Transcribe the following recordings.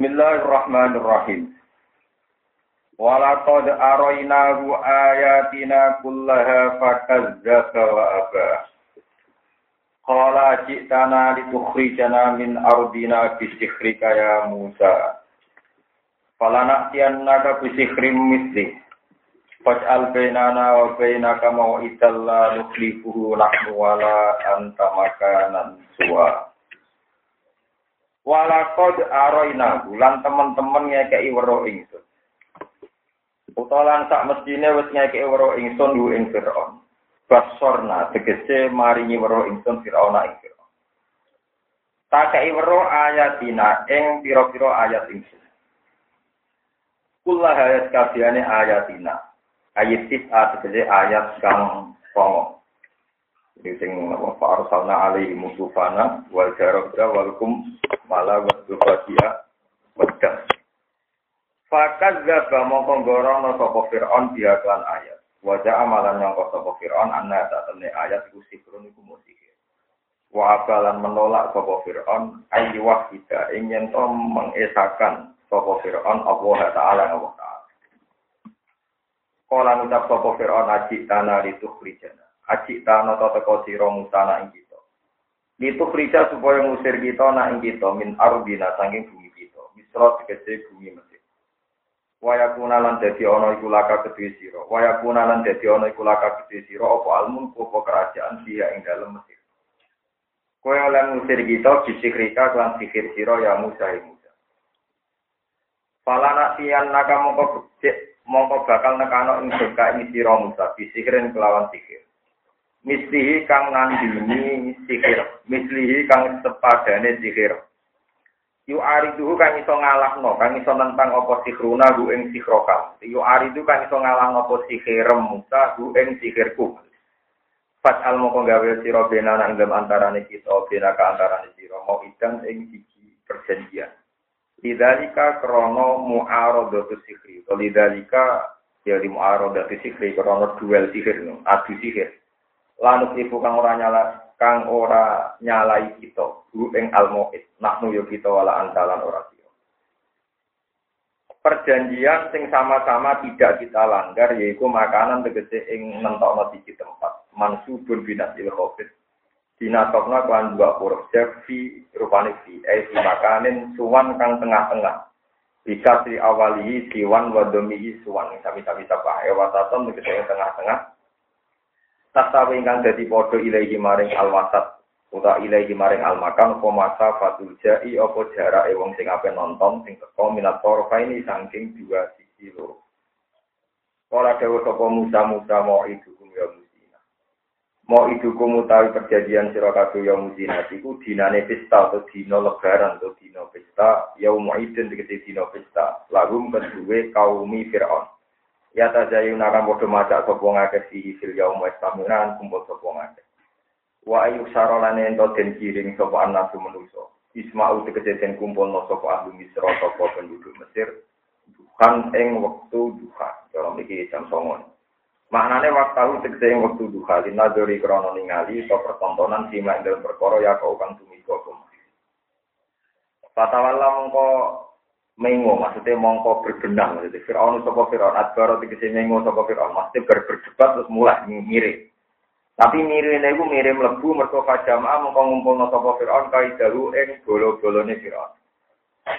Bismillahirrahmanirrahim. Walaqad arainahu ayatina kullaha fakazzaba wa aba. Qala ji'tana litukhrijana min ardina bisikhrika ya Musa. Falana'tiyannaka bisikhrim misli. Faj'al bainana wa bainaka maw'idan la nukhlifuhu nahnu wala anta makanan suwa. Walakod aroina bulan teman-teman ngekei wero ingsun. Utalan sak mestine wis ngekei wero ingsun yu ing Firaun. Basorna tegese maringi wero ingsun Firaun ing Firaun. Takei wero ayatina ing pira-pira ayat ingsun. Kullah ayat kabiane ayatina. Ayat tis'a tegese ayat kang pongong. Ini sing apa arsalna alaihi musufana wal jarabra wal kum mala wa dufatia wadah. Fakat gaba mongko gorono sapa Fir'aun dia ayat. Wajah amalan kau sapa Fir'aun anna tak temne ayat iku sikrun iku musihir. Wa abalan menolak sapa Fir'aun ayi wahida ingin to mengesakan sapa Fir'aun Allah Ta'ala Allah Ta'ala. Kala ngucap sapa Fir'aun aji tanah litukhrijana Aji tano to teko sira Musa nak ing kita. Itu kerja supaya ngusir kita nak ing kita min arbina saking bumi kita. Misra tegese bumi Mesir. Waya kunalan dadi ana iku laka kedue sira. Waya kunalan dadi iku laka apa almun apa kerajaan dia ing dalem Mesir. Kowe oleh ngusir kita bisikrika kelan sihir sira ya Musa ya Musa. Falana tiyan naka mongko mongko bakal nekano ing ing sira Musa bisikirin kelawan sihir mislihi kang nandini sihir mislihi kang sepadane sihir yu ariduhu kang iso ngalahno kang iso nentang apa sihruna hu ing sihroka yu aridu kang iso ngalahno apa sihir musa hu ing sihirku Fat al moko gawe sira bena nang dalam antarane kita bena ka antarane sira. Mau idan ing siji perjanjian. Lidalika krono mu'aradatu sihri. Lidalika ya di mu'aradatu sihri krono duel sihir, adu sihir lanuk ibu kang ora nyala kang ora nyalai kita hu ing almoid nahnu yo kita wala antalan ora perjanjian sing sama-sama tidak kita langgar yaitu makanan tegese ing nentokno siji tempat. Mansubun binasil khofit dinatokna kan dua huruf fi rupane fi. Eh makanin suwan kang tengah-tengah. Bisa si awali siwan wadomi suwan. Sami-sami sapa. Ewataton tegese tengah-tengah tasawi ingkang dadi padha ilahi maring alwasat uta ilahi maring almakan apa masa fatul jai apa jarake wong sing ape nonton sing teko minat torfa ini saking dua sisi loro Ora dewa sapa Musa Musa mau idukum ya musina. Mau idukum utawi perjanjian sira kabeh ya musina iku dinane pesta atau dina lebaran atau dina pesta ya muidin dikete dina pesta lagum kedue kaumi Firaun. Ya tajayu nakam bodo maca sapa ngakeh sihi fil yaum istamiran kumpul sapa ngakeh. Wa ayu sarolane ento den kiring sapa anasu manusa. Isma'u tegese kumpul no sapa ahli Misra sapa penduduk Mesir. Duhan ing wektu duha. Cara iki jam 09.00. Maknane waktu tegese ing wektu duha linadori krana ningali to pertontonan simak dalam perkara ya kau kang tumiko. Fatawalla mongko mengo maksudnya mongko berbenang maksudnya. Fir'aun sapa Fir'aun adbaro tegese mengo sapa Fir'aun. Maksudnya berdebat terus mulai mirip. Tapi mirip ini mirip mlebu mergo fajama'a mongko ngumpulno sapa Fir'aun kaidahu ing bolo-bolone Fir'aun.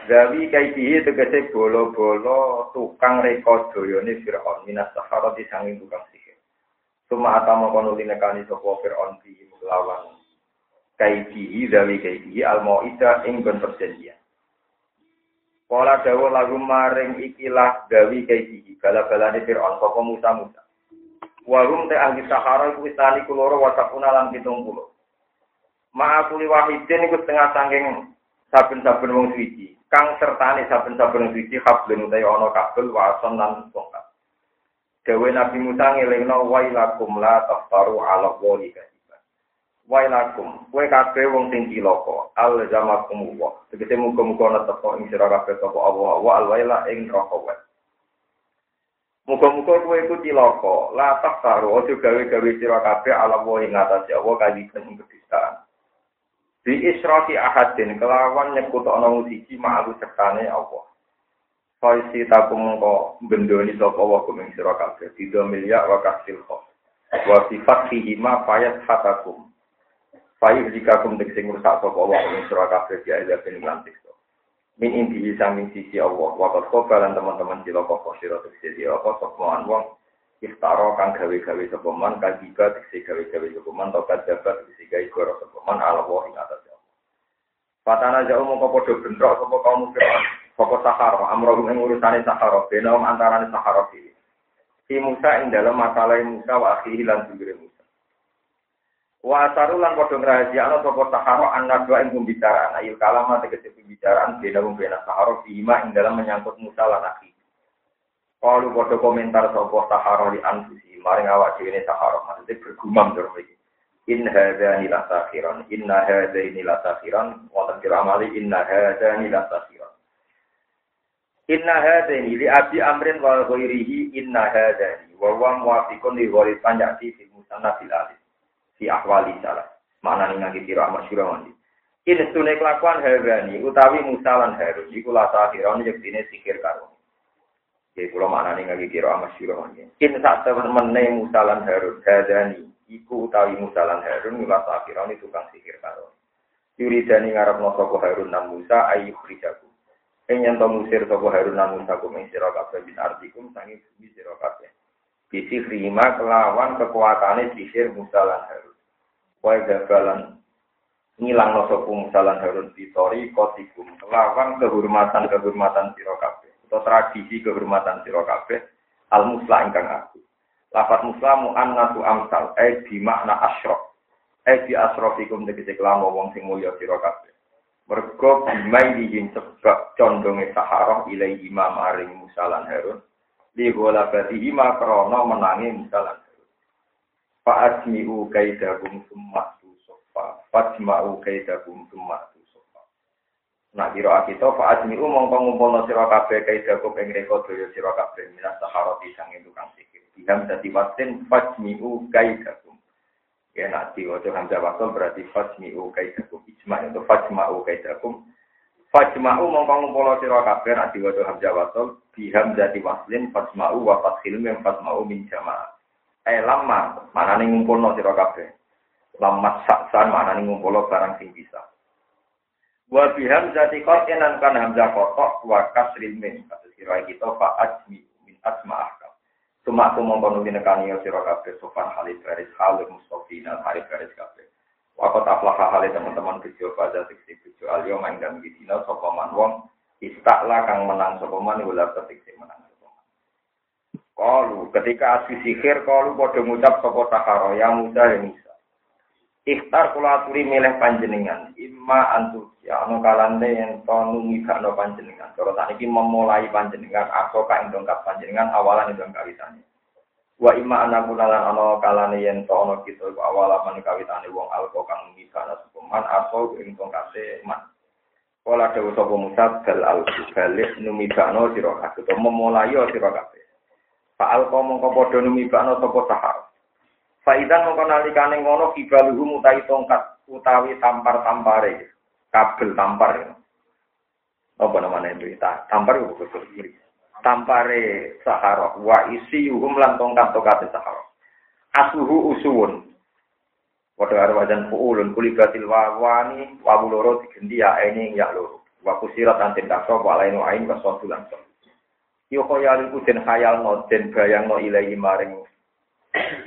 Zawi kaidihi tegese bolo-bolo tukang reka doyone Fir'aun. Minas sahara disanging tukang sihir. Suma atama kono linekani sapa Fir'aun di lawan kaidihi zawi kaidihi al-mau'idah ing ben perjanjian Kala dawa lagu maring ikilah gawi kaiki bala-balane Fir'aun sapa Musa Musa. Warum te ahli Sahara iku istani kuloro wasakuna lan 70. Ma'akuli wahidin iku setengah sangking saben-saben wong suci. Kang sertane saben-saben suci hablun utawi ana kabel wason lan tongkat. Dewe Nabi Musa ngelingno wailakum la taftaru ala wali wailakum. Kowe kabeh wong sing cilaka al zamakum wa tegese muga-muga ana teko ing sira kabeh sapa Allah. Wa al waila ing neraka wa Muga-muga kowe iku cilaka la taksaru aja gawe-gawe sira kabeh ala wa ing atase Allah kali ing kedustaan Di israfi ahadin. Kelawan nyekutokno siji ma'alu sertane Allah. Faisi takum mengko bendoni sapa wa kuming sira kabeh. Tidak milia wa kasil. Wa sifat ma fayat hatakum. Fayuh jika kum tegese ngrusak sapa wa kuming sira kabeh ya ila ben lantik. Min inti samping sisi Allah wa qad teman-teman sira kok sira tegese sira kok sapa wong iftara kang gawe-gawe sapa man kajiba tegese gawe-gawe sapa man tokat jabat tegese gawe goro sapa man ala wa ing atas Fatana jauh mongko padha bentrok sapa kaum Fir'aun. Sapa Sahara, amro ing urusane Sahara, benom antarane Sahara iki. Si Musa ing dalam masalah Musa wa akhihi lan Musa. Wa asaru lan padha ngrahasiakno sapa anak dua ing pembicaraan, ayo kalama tegese pembicaraan benom bena Sahara bima ing dalam menyangkut Musa lan akhihi. Kalau padha komentar sapa Sahara di anfusi, maring awak dhewe Sahara, maksudnya bergumam terus iki. in hadza la sakhiran inna hadzaini la sakhiran wa tafsir amali inna hadza la sakhiran. Inna hadzaini li abi amrin wa ghairihi inna hadzani wa huwa muwafiqun li ghairi panjati fil alif fi ahwali salah mana ning ngaki kira masyhur mandi in sune kelakuan hadzani utawi musalan harun iku la sakhiran yektine sikir karo Ya kula maknane ngaki kira masyhur mandi in sak temene musalan harun hadzani iku utawi Musa lan Harun mula sakirane tukang sihir karo. Yuridani ngarep no sapa Harun nan Musa ayu krijaku. Ing yen to musir sapa Harun nan Musa kum ing sira kabeh bin artikum sangi bumi sira kabeh. Bisi rima kelawan kekuatane sihir Musa lan Harun. Wae gagalan ngilang no sapa Musa lan Harun pitori kotikum kelawan kehormatan-kehormatan sira kabeh. Atau tradisi kehormatan sira kabeh al musla ingkang aku. Lafat muslamu annatu amsal, eh di makna asrof. Eh di asrofikum tegese kelama wong sing mulya sira kabeh. Mergo bimai dijin sebab condonge saharoh ilai imam aring musalan Harun. Di gola berarti ima krono menangi musalan Harun. Fa'ajmi'u kaidahum summa tu sofa. Fa'ajma'u kaidahum summa tu sofa. Nah, kira kita fa'ajmi'u mongko ngumpulno sira kabeh kaidahum ing reka daya sira kabeh minas saharati sang tukang sikir. Biham jadi wasin fajmi'u kaidakum. Ya nanti waktu hamzah wasol berarti fajmi'u kaidakum. Ijma itu fajma'u kaidakum. Fajma'u mongko ngumpul sira kabeh nanti waktu hamzah wasol biham jadi waslin fajma'u wa fathil mim min jamaah. Eh lama manane ngumpulno sira kabeh. Lama saksan manane ngumpulno barang sing bisa. Wa biham jadi qatan kan hamzah kotok wa kasril min. Kasus kira kita fa ajmi min asma'ah Cuma aku mau penuhi nekani ya siro kabeh sofan halid garis halid mustofi dan halid garis kabeh. Wakot aflah halid teman-teman bejo pada tiksi bejo alio main dan gidina sokoman wong istaklah kang menang sokoman ular petiksi menang. Kalu ketika asyik sihir kalu bodoh ngucap soko sakaro yang muda yang muda. Ikhtar kula milih panjenengan, imma antu ya anu kalande yang tonu ngibakno panjenengan. Kalau tak iki memulai panjenengan, aku kain dongkap panjenengan awalan itu kawitane. Wa imma anaku nalan ana kalane yen tono kita iku awalan kawitane wong alko kang ngibakno sukuman atau ing dongkase man. Kala dewa sapa Musa bal al balik numibakno sira kabeh, memulai sira kabeh. Pak alko mongko padha numibakno sapa sahar. Faidan mongko nalikane ngono kibaluhu mutai tongkat utawi tampar-tampare, kabel tampar. Ya. Apa namanya itu? Tampar itu betul Tampare sahara wa isi yuhum lan tongkat tongkat sahara. Asuhu usuwun. Padha karo wajan fuulun kulibatil wawani wa loro digendi ya ini ya loro. Wa kusirat antin kaso wa ain wa sodulan so. Yo khayal iku den khayal no den bayang no ilahi maring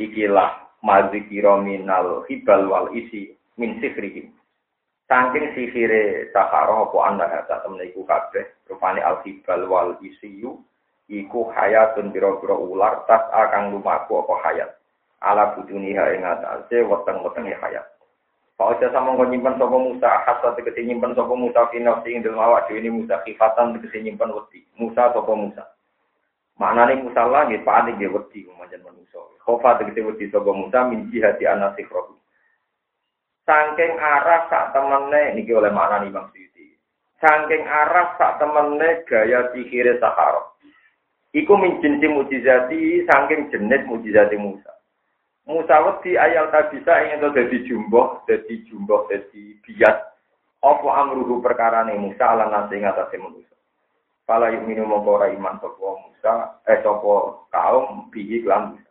ikilah mazikira minal hibal wal isi min sifrihim. Saking sihire sahara apa anda hata temen iku kabeh rupane al hibal wal isiyu iku hayatun biro-biro ular tas akan lumaku apa hayat. Ala buduniha ing atase weteng-wetenge hayat. Pak Oja sama kau nyimpan sopo Musa, hasa tegesi nyimpan sopo Musa, final sing dalam awak ini Musa, kifatan tegesi nyimpan wedi. Musa sopo Musa. Maknane Musa lagi panik dia wedi manjan manusa. Khofa tegese wedi sapa Musa min jihati anasikrohu. Sangking arah sak temene niki oleh maknane Imam Suyuti. Sangking arah sak temene gaya sihire Sahara. Iku min jinsi mujizati sangking jenis mujizati Musa. Musa wedi ayal tak bisa ingin to dadi jumbo, dadi jumbo, dadi bias. Apa amruhu perkara nih Musa ala nasi ngatasi manusia. Kala yuk minum ora iman sopo Musa, eh sopo kaum bihi kelam Musa.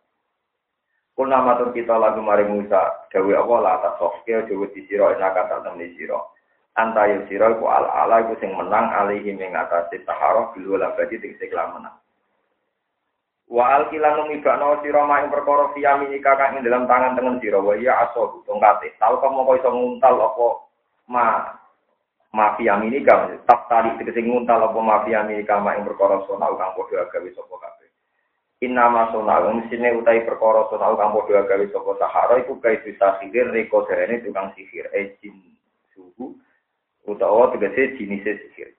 Kuna matur kita lagu mari Musa, dawe Allah lah atas sofke, dawe di siro, enak kata temen siro. Antayo siro, ku ala ala, ku sing menang, alihi mengatasi taharoh, bilu lah bagi tingsi kelam menang. Wa al kilan numibakno sira maing perkara fiyami kakak ing dalam tangan tengen sira wa ya aso tongkate. Tau kok iso nguntal apa ma mafia minika tak tali tegese nguntal apa mafia minika mak ing perkara sona kang padha gawe sapa kabeh. Inna ma sona mesine utai perkara sona kang padha gawe sapa sahara iku kae bisa sihir reko derene tukang sihir e jin suhu utawa tegese jenis sihir.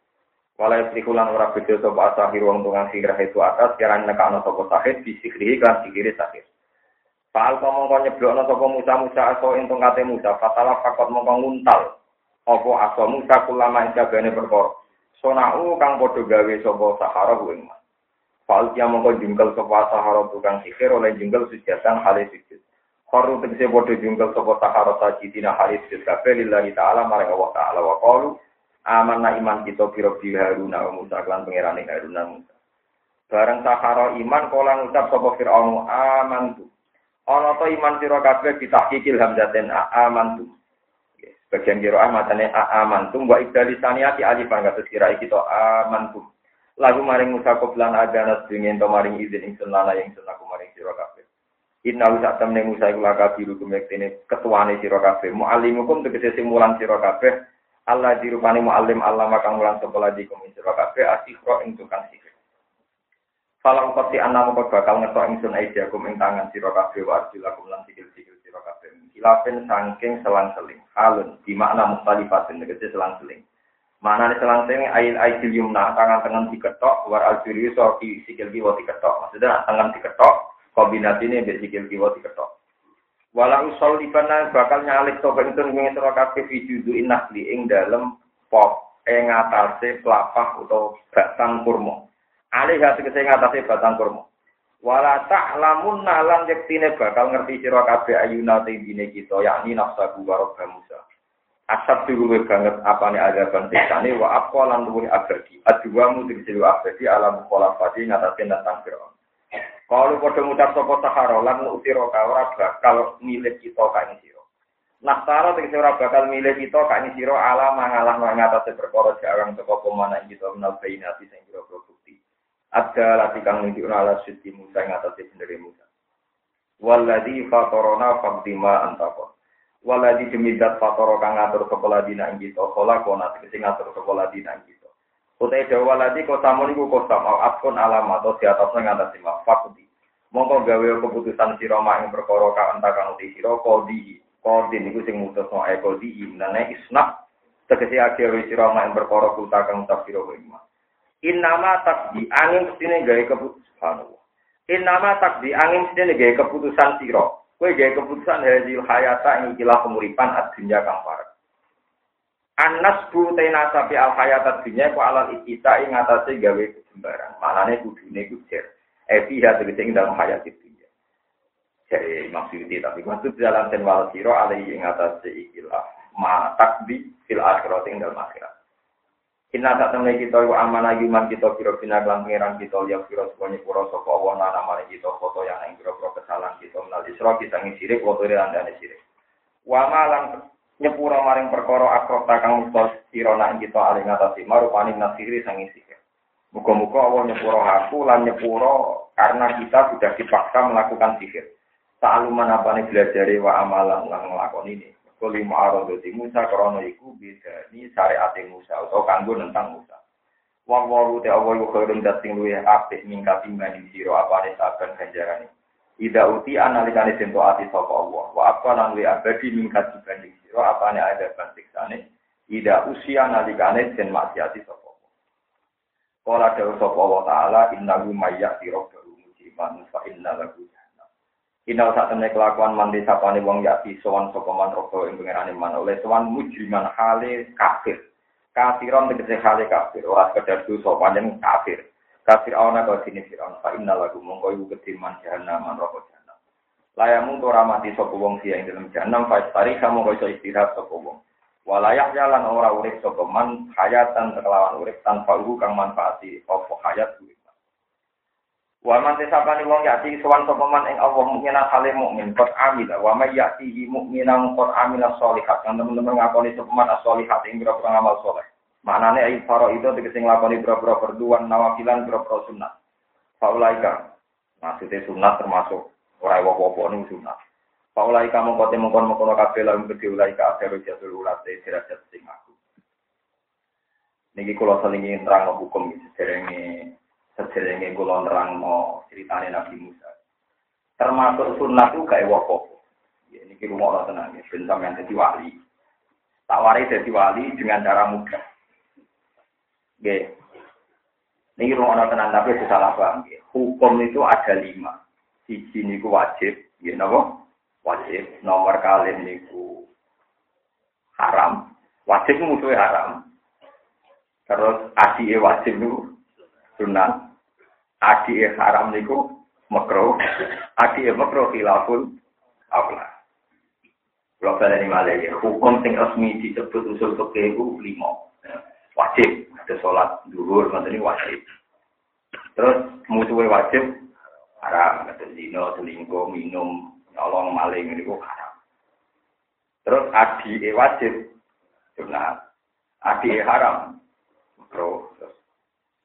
Walai trikulan ora beda sapa asahir wong tukang sihir itu atas kira nekakno sapa sahir disikrihi kan sihir sahir. Pal mongko nyeblokno sapa Musa Musa aso entung kate Musa fatala fakot mongko nguntal apa aso Musa kulama ing jagane perkara. Sonau kang padha gawe sapa sahara kuwi mas. Fal kia mongko jungkel sapa sahara tukang sihir oleh jungkel sujatan halis sujud. Koru tegese padha jungkel sapa sahara sajidina halis sujud kabeh lillahi ta'ala marang Allah ta'ala wa qalu aman na iman kita biro bi Haruna wa Musa klan pangerane Haruna Musa. Bareng sahara iman kala ngucap sapa Firaun aman tu. Ana to iman sira kabeh ditahkikil hamzaten aman tu. Bagian kira amatane aman tu wa ibdali saniati alif kados kira kita aman tu. Lagu maring Musa koplan agana sedingin to maring izin ingsun lana yang sun aku maring sira kabeh. Inna usak temne Musa iku lakabiru kumektene ketuane sira kabeh. Muallimukum tegese sing mulang sira kabeh Allah dirupani mu'alim Allah makang mulan sekolah di komisi kabeh asikro ing tukang sihir. Falang pasti anak mengkot bakal ngetok ingsun aidiakum ing tangan sira kabeh wa arjulakum lan sikil-sikil sira kabeh. Hilafin sangking selang-seling. Halun di makna mustalifatin tegese selang-seling. Mana nih selang-seling ail aidil yumna tangan tangan diketok war aljuri so di sikil kiwa diketok. Maksudnya tangan diketok kombinasi ini sikil kiwa diketok. Walau sol ibana bakal nyalik to itu ing sira kabeh fi juduin nakli ing dalem pop ing atase pelapah utawa batang kurma. Alih hati kese ngatasi batang kurma. Wala ta'lamun nalan yektine bakal ngerti sira kabeh ayuna tingine kita yakni nafsa wa Musa. Asap diluwe banget apane azaban siksane wa aqwalan luwe abadi. Adwa mu dikisilu abadi alam kholafati ngatasi tentang Fir'aun. Kalau pada ngucap sopo sahara lan utiro ka ora bakal milih kita ka ing sira. Sahara tegese ora bakal milih kita ka ing sira ala mangalah ngatasi perkara jarang teko pemana kita menal bainati sing kira bukti. Ada lati kang nunjukna ala siti Musa ngatasi sendiri Musa. Walladzi fatorona faqdima antaqo. Walladzi demi zat fatoro kang ngatur sekolah dina ing kita, kala kona tegese ngatur sekolah dina ing kita. Utai dawa lagi kau tamu niku kau sama akun alam atau di atasnya ngatasi fakuti. Mongko gawe keputusan siro mak yang perkara ka entah kang uti siro kodi kodi niku sing mutus no e kodi imnane isnak tegese akhir siro mak yang perkara kuta kang utak siro wima. Innama takdi angin sini gawe keputusan. Innama takdi angin sini gawe keputusan siro. Kue gawe keputusan hasil hayata ing ikilah kemuripan adunya kang parek. Anas bu tena al hayat dunya ku alal ikita ing atase gawe kejembaran. Manane kudune kujer. Evi ya tegese ing dalam hayat dunya. Jadi maksudnya tapi maksud dalam ten wal siro alai ing atase ma takbi fil akhirat ing dalam akhirat. Inna tak temui kita wa amanah iman kita kira bina kelan pengiran kita liya kira semuanya pura sapa Allah nana mari kita foto yang ing kira kesalahan kita menal isra kita ngisirik foto dan andane sirik. Wa nyepura maring perkara akrab takang musta sira nak kita aling ngatasi marupani nasiri sangi sihir. Muga-muga Allah nyepura aku lan nyepura karena kita sudah dipaksa melakukan sihir. Ta'aluman apane belajar wa amalan lan nglakoni ini. Kuli ma'aradati Musa krana iku beda ni syariat Musa atau kanggo nentang Musa. Wong wawu te Allah yo khairun dating luwe apik mingkat timbang sira apane saben ganjarane. Ida uti analikane sento ati sapa Allah. Wa apa lan luwe abadi mingkat dibanding sira apane ada siksane ida usia nalikane den maksiati sapa Kala dewa sapa wa taala innahu mayyati rabbahu mujiman fa inna lahu jahannam. Inna sak temne kelakuan mandi sapane wong yati sowan sapa man robo ing pengerane man oleh sowan mujriman hale kafir. Kafiron tegese hale kafir, ora sekedar dosa panjang kafir. Kafir ana kau sini Firaun fa inna lahu mongko iku kediman jahannam man robo Layamu ora mati sapa wong sia ing dalam jahanam fa tari kamu kok iso istirahat sapa wong. Walayah jalan ora urip sapa man hayatan kelawan urip tanpa uhu kang manfaati apa hayat urip. Wa man tesapani wong yati sowan sapa man ing Allah mukminan hale mukmin qad amil wa may yati mukminan qad amil sholihat kan teman-teman ngakoni sapa man sholihat ing boro amal saleh. Maknane ayi faro itu tegese nglakoni boro-boro perduan nawafilan boro-boro sunat. Faulaika maksudnya sunat termasuk Ora wopo-wopo ning sunat. Paulai kamu kote mengkon mengkono kabeh lan gede ulai ka akhiru jatul ulate derajat sing aku. Niki kula salingi terang hukum sederenge sederenge kula nerang mau ceritane Nabi Musa. Termasuk sunat itu gak wopo. Ya niki rumah tenang ya, ben sampean dadi wali. Tawari dadi wali dengan cara mudah. Nggih. Niki rumah tenang tapi salah paham. Hukum itu ada lima. Siji niku wajib, ya napa? Wajib. Nomor kali niku haram. Wajib musuhnya haram. Terus adi wajib niku sunat. Adi haram niku makro. Adi makro khilaful aula. Kalau kalian ini ya, hukum sing resmi disebut usul fikih lima. Wajib, ada sholat duhur, ini wajib. Terus musuhnya wajib, haram, kata zino, selingkuh, minum, nyolong, maling, ini kok haram. Terus adi e wajib, sunat. Adi e haram, bro.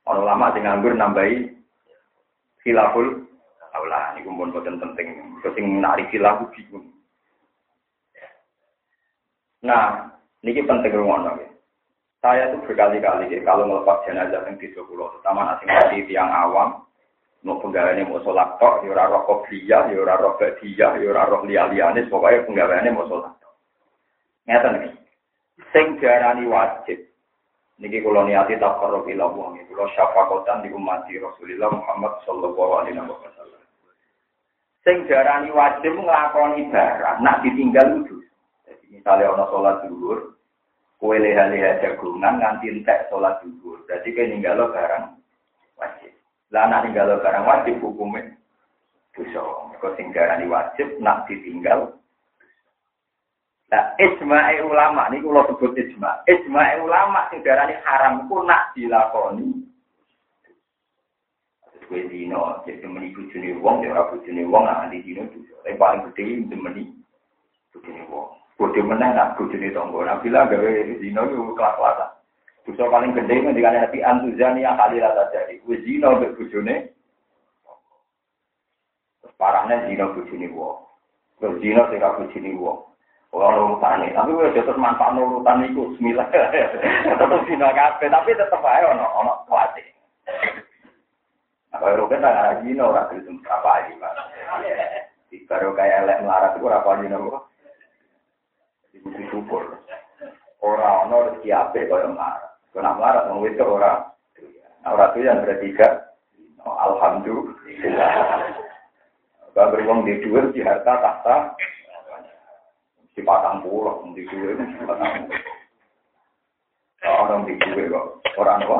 Orang lama sing nganggur nambahi khilaful Allah ini kumpul boten penting. Terus sing narik khilaf bingung. Nah, ini penting rumah ya. Saya tuh berkali-kali ya, kalau melepas jenazah yang di pulau, terutama nasi mati tiang awam, mau penggaweane mau sholat tok, ya ora roh kopiah, ya ora roh badia, ya ora roh liya-liyane, pokoknya penggaweane mau sholat tok. Ngeten iki. Sing diarani wajib. Niki kula niati taqarrub ila Allah, kula syafaqatan di umat Rasulullah Muhammad sallallahu alaihi wasallam. Sing diarani wajib nglakoni barang, nak ditinggal itu. Jadi misalnya ana sholat zuhur, kowe leha-leha jagungan nganti entek sholat zuhur. Berarti kowe ninggalo barang wajib. Lah nak tinggal barang wajib hukumnya dosa. Kau tinggal wajib nak ditinggal. Nah, ijma'i ulama ini kalau sebut ijma. Ijma'i ulama sing darani haram ku nak dilakoni. Kue dino, jadi meni bujuni wong, ya ora bujuni wong, nak di dino dosa. Tapi paling gede itu meni bujuni wong. Bodoh menang nak bujuni tonggo. Nah, bilang gawe dino itu kelas-kelasan. Dosa paling gede dengan hati antuzani yang kali rata jadi. Wis zina mbek bojone. Parahnya zina bojone wong. Terus zina sing ra bojone wong. Ora urutane, tapi wis terus manfaat urutan iku bismillah. Tetep zina kabeh, tapi tetep ae ono ono kuwate. Apa ora kena ora zina ora kudu apa iki, Pak. Baru kayak elek melarat itu apa zina kok. Ibu syukur. Ora ono rezeki apik kaya melarat. Kena melarat, mau itu orang. Nah, orang itu yang. Oh, Alhamdulillah. Gak beruang di dua, di harta, tahta. Di patang pulau, di dua, di patang. Orang di dua kok. Orang apa?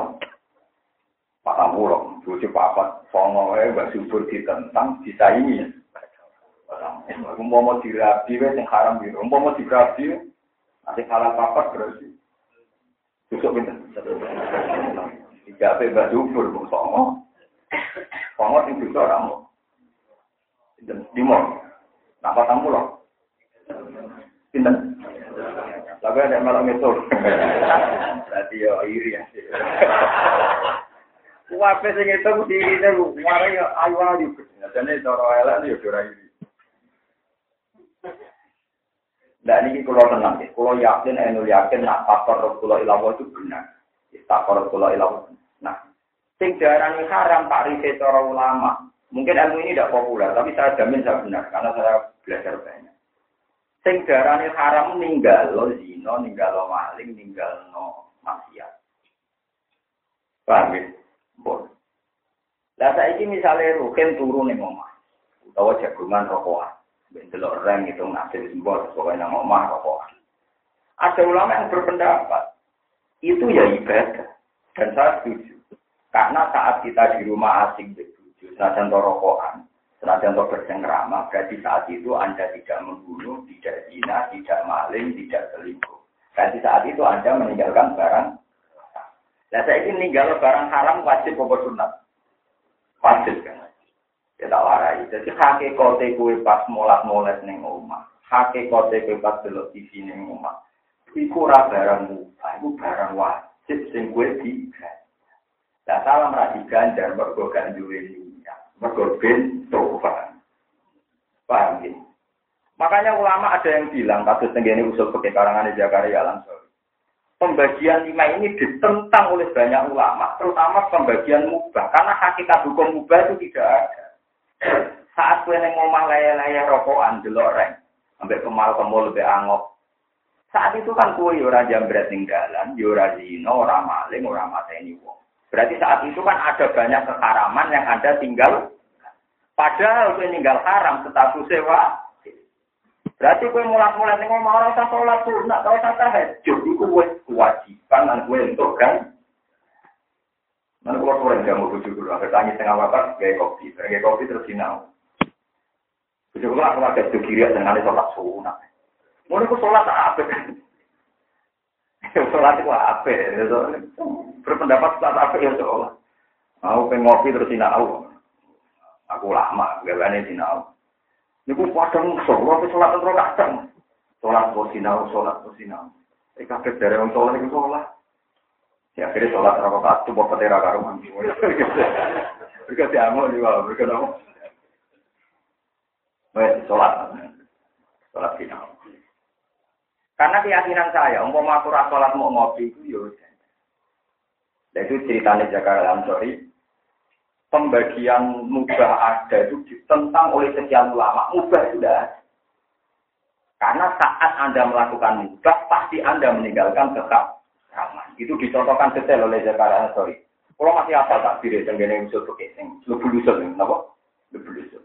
Patang pulau. Tujuh papat. Pongo eh, gak subur ditentang, disaingi. Mau mau dirabi, yang haram biru. Mau mau dirabi, nanti kalah papat berarti. Besok pinter. Tiga apa mbak dubur, bung songo. Songo sing bisa ramu. Di mall. Napa tamu loh? Pinter. Tapi ada malam itu. Berarti ya iri ya. Wape sing itu mesti iri lu. Mari ya ayu ayu. Jadi cara elek ya ora iri. Nah ini kalau tenang ya, kalau yakin, enu yakin, nak takor kulo ilawo itu benar. Takor kulo ilawo. Nah, sing darani haram tak riset cara ulama. Mungkin ilmu ini tidak populer, tapi saya jamin saya benar karena saya belajar banyak. Sing darani haram ninggal lo zino, ninggal lo maling, ninggal no maksiat. Paham ya? Bon. Lah saiki misalnya rukin turun ning omah utawa jagungan rokokan. Bentelok reng itu nasib simbol, pokoknya nang omah rokok. Ada ulama yang berpendapat, itu ya ibadah. Dan saya setuju. Karena saat kita di rumah asing begitu, senajan rokokan, Senajan untuk bersengkrama, berarti saat itu Anda tidak membunuh, tidak zina, tidak maling, tidak selingkuh. Berarti saat itu Anda meninggalkan barang. Nah, saya ingin meninggal barang haram wajib apa sunat? Wajib kan? Tak warai. Jadi hakikote kue pas molat-molat neng omah. Hakikote kue pas delok TV neng omah. Iku ora barang mubah, iku barang wajib sing kue di. Nah, salam ra diganjar mergo gak duwe Mergo ben tofa. Paham ya? Makanya ulama ada yang bilang, kasus tenggene usul pakai karangan Zakaria langsung. Pembagian lima ini ditentang oleh banyak ulama, terutama pembagian mubah, karena hakikat hukum mubah itu tidak ada. Saat kue neng ngomah layar-layar rokokan di loreng, sampai kemal kemul lebih angok. Saat itu kan kue yura ya jambret tinggalan, yura ya zino, ora maling, ora mateni wong. Berarti saat itu kan ada banyak keharaman yang Anda tinggal. Padahal kue tinggal haram, status sewa. Berarti kue mulai-mulai nih ngomong orang tak sholat sunat, kalau tak tahajud, itu kue kewajiban dan kue untuk kan. Nanti kalau kurang jamu tujuh dulu, ada tanya tengah wakar, gaya kopi, gaya kopi terus sinau. Tujuh dulu aku ada tujuh kiri dengan sholat sunat. Mau aku sholat apa kan? Sholat itu apa? Berpendapat sholat apa ya sholat? Aku pengen ngopi terus sinau. Aku lama, gak berani sinau. Niku padang sholat, sholat terus kadang. Sholat terus sinau, sholat terus sinau. Eh kaget dari orang sholat itu sholat. Ya akhirnya sholat terus satu buat petera karuman. Mereka diamuk juga, mereka tahu. Sholat, sholat sinau. Karena keyakinan saya, umpama aku sholat mau ngopi itu ya Dan itu ceritanya Jakarta Ansori. Pembagian mubah ada itu ditentang oleh sekian ulama. Mubah sudah Karena saat Anda melakukan mubah, pasti Anda meninggalkan tetap ramah. Itu dicontohkan detail oleh Jakarta Ansori. Kalau masih apa tak diri tenggene usul bekesing, lebih usul, kenapa? Lebih usul.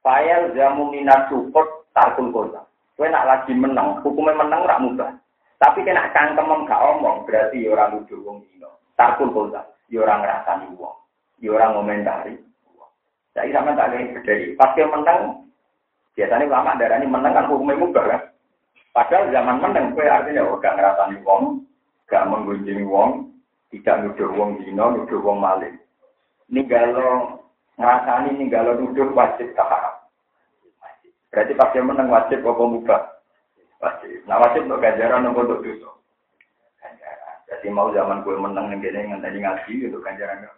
Fayal jamu minat support tarkul kota. Kue nak lagi menang, hukumnya menang rak mudah. Tapi kena cangkem gak omong, berarti ya orang nuduh wong dino. Tarkul kota, ya orang ngerasani wong, ya orang ngomentari. Jadi sama tak ada berdiri. Pas dia menang, biasanya lama darah ini menang kan hukumnya mudah kan. Padahal zaman menang, kue artinya oh, gak ngerasani wong, gak menggunjing wong, tidak nuduh wong dino, nuduh wong maling. Ngerasani, ini kalau nuduh wajib keharap. Berarti pas dia menang wajib apa mubah? Wajib. Nah wajib untuk ganjaran untuk untuk dosa. Ganjaran. Jadi mau zaman gue menang yang gini tadi ngaji itu ganjaran.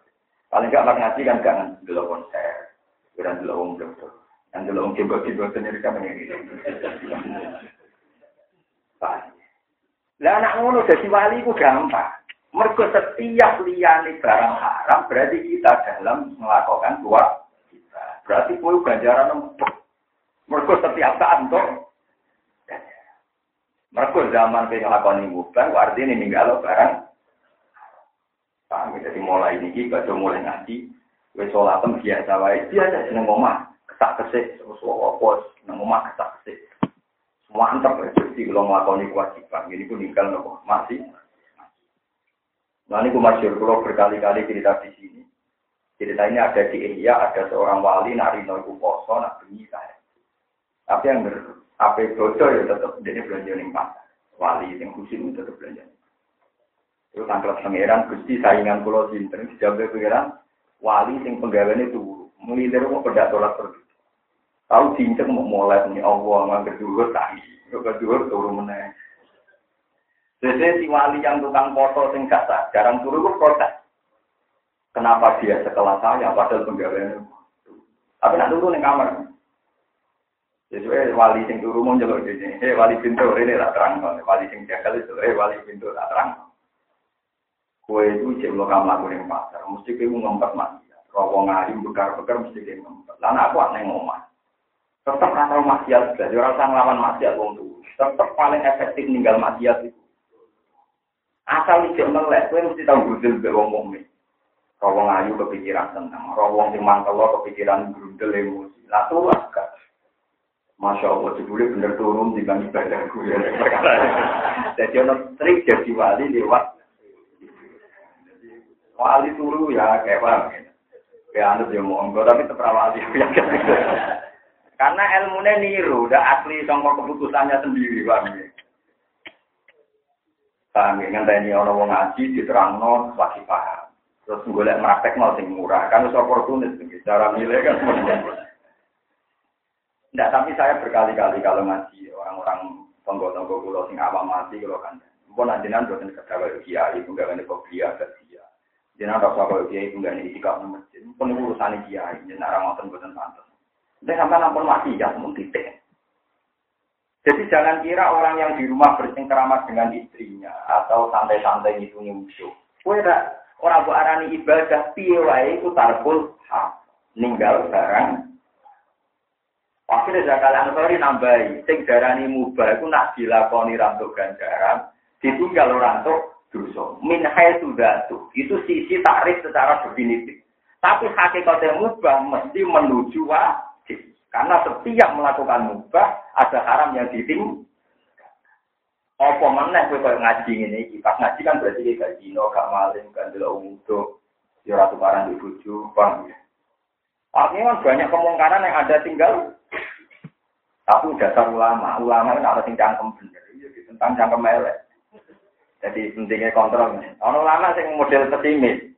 Paling gak mak ngaji kan jangan dulu konser. Dan dulu om dokter. Dan dulu om coba-coba sendiri kan ini. Lah anak ngono jadi wali ku gampang. Mergo setiap liyane barang haram berarti kita dalam melakukan dua Berarti kue ganjaran untuk mereka setiap saat untuk mereka zaman pengen lakoni mubah, artinya ninggal barang. Ya? jadi mulai ini kita mulai ngaji, wes sholat biasa wae, biasa seneng omah, kesak kesik, terus pos, seneng omah kesak kesik. Semua antar berjusti kalau ngelakoni kewajiban, ini pun ninggal nopo masih. Nah ini masih kalau berkali-kali cerita di sini. Cerita ini ada di India, ada seorang wali nari iku poso, nak bengi saya. Tapi yang ber, apa bocor ya tetap jadi belanja nih pasar. Wali yang khusus itu tetap belanja. Itu tanggal pangeran gusti saingan pulau sinten dijawab pangeran wali yang pegawai itu dari mau pedak tolak pergi. Tahu cincin mau mulai nih Allah nggak kedua tadi, kedua turun meneng. Jadi si wali yang tukang foto sing gak jarang turun itu protes. Kenapa dia sekelas saya padahal pegawainya? Tapi nak turun di kamar. Sesuai wali sing turu mau njeluk di sini. Eh wali pintu ini tak terang. Wali sing jagal itu eh wali pintu tak terang. Kue itu cek lo kamu yang pasar. Mesti kamu ngempet mati. Kalau ngalim bekar-bekar mesti kamu ngempet. Lalu aku aneh ngomong. Tetap rasa maksiat. Jadi orang sang lawan maksiat wong tuh. Tetap paling efektif ninggal maksiat itu. Asal ijek melek, kue mesti tahu gudel be wong wong Rawong ayu kepikiran tentang, rawong sing mantel kepikiran grundel emosi. Lah tuh Masya Allah, jebule bener turun di bang ibadahku ya. Jadi orang trik jadi wali lewat. Wali turu ya kayak bang. Ya anut ya monggo tapi terperawati ya. Karena ilmunya niru, udah asli sama keputusannya sendiri. Paham ya, ngenteni orang wong ngaji diterangno lagi paham. Terus golek meraktek mau sing murah, kan wis oportunis cara milih kan Enggak, tapi saya berkali-kali kalau ngaji orang-orang tonggo-tonggo kulo sing awam mati kulo kan. Mpun anjenan boten kerja kaya kiai, enggak ngene kok kiai ke dia. Jenengan rasa kaya kiai enggak nih itikaf nang masjid. Mpun urusane kiai, jenengan ora ngoten boten pantes. Nek sampean ampun mati ya mun titik. Jadi jangan kira orang yang di rumah bersengkeramat dengan istrinya atau santai-santai itu musuh. Kowe ora mbok arani ibadah piye wae iku tarkul hak. Ninggal barang Akhirnya zakal ansori nambahi, sing darani mubah itu nak dilakoni rantuk ganjaran, ditinggal rantuk dosa. Min sudah tuh, itu sisi tarik secara definitif. Tapi hakikatnya mubah mesti menuju wajib. Karena setiap melakukan mubah ada haram yang diting. Apa meneh kowe koyo ngaji iki, pas ngaji kan berarti gak zina, gak maling, gak delok ya ora tukaran di bojo, paham ya? Artinya kan banyak kemungkaran yang ada tinggal tapi dasar ulama, ulama itu harus cangkem bener, iya tentang cangkem elek. Jadi pentingnya kontrol. Ono ulama sing model pesimis,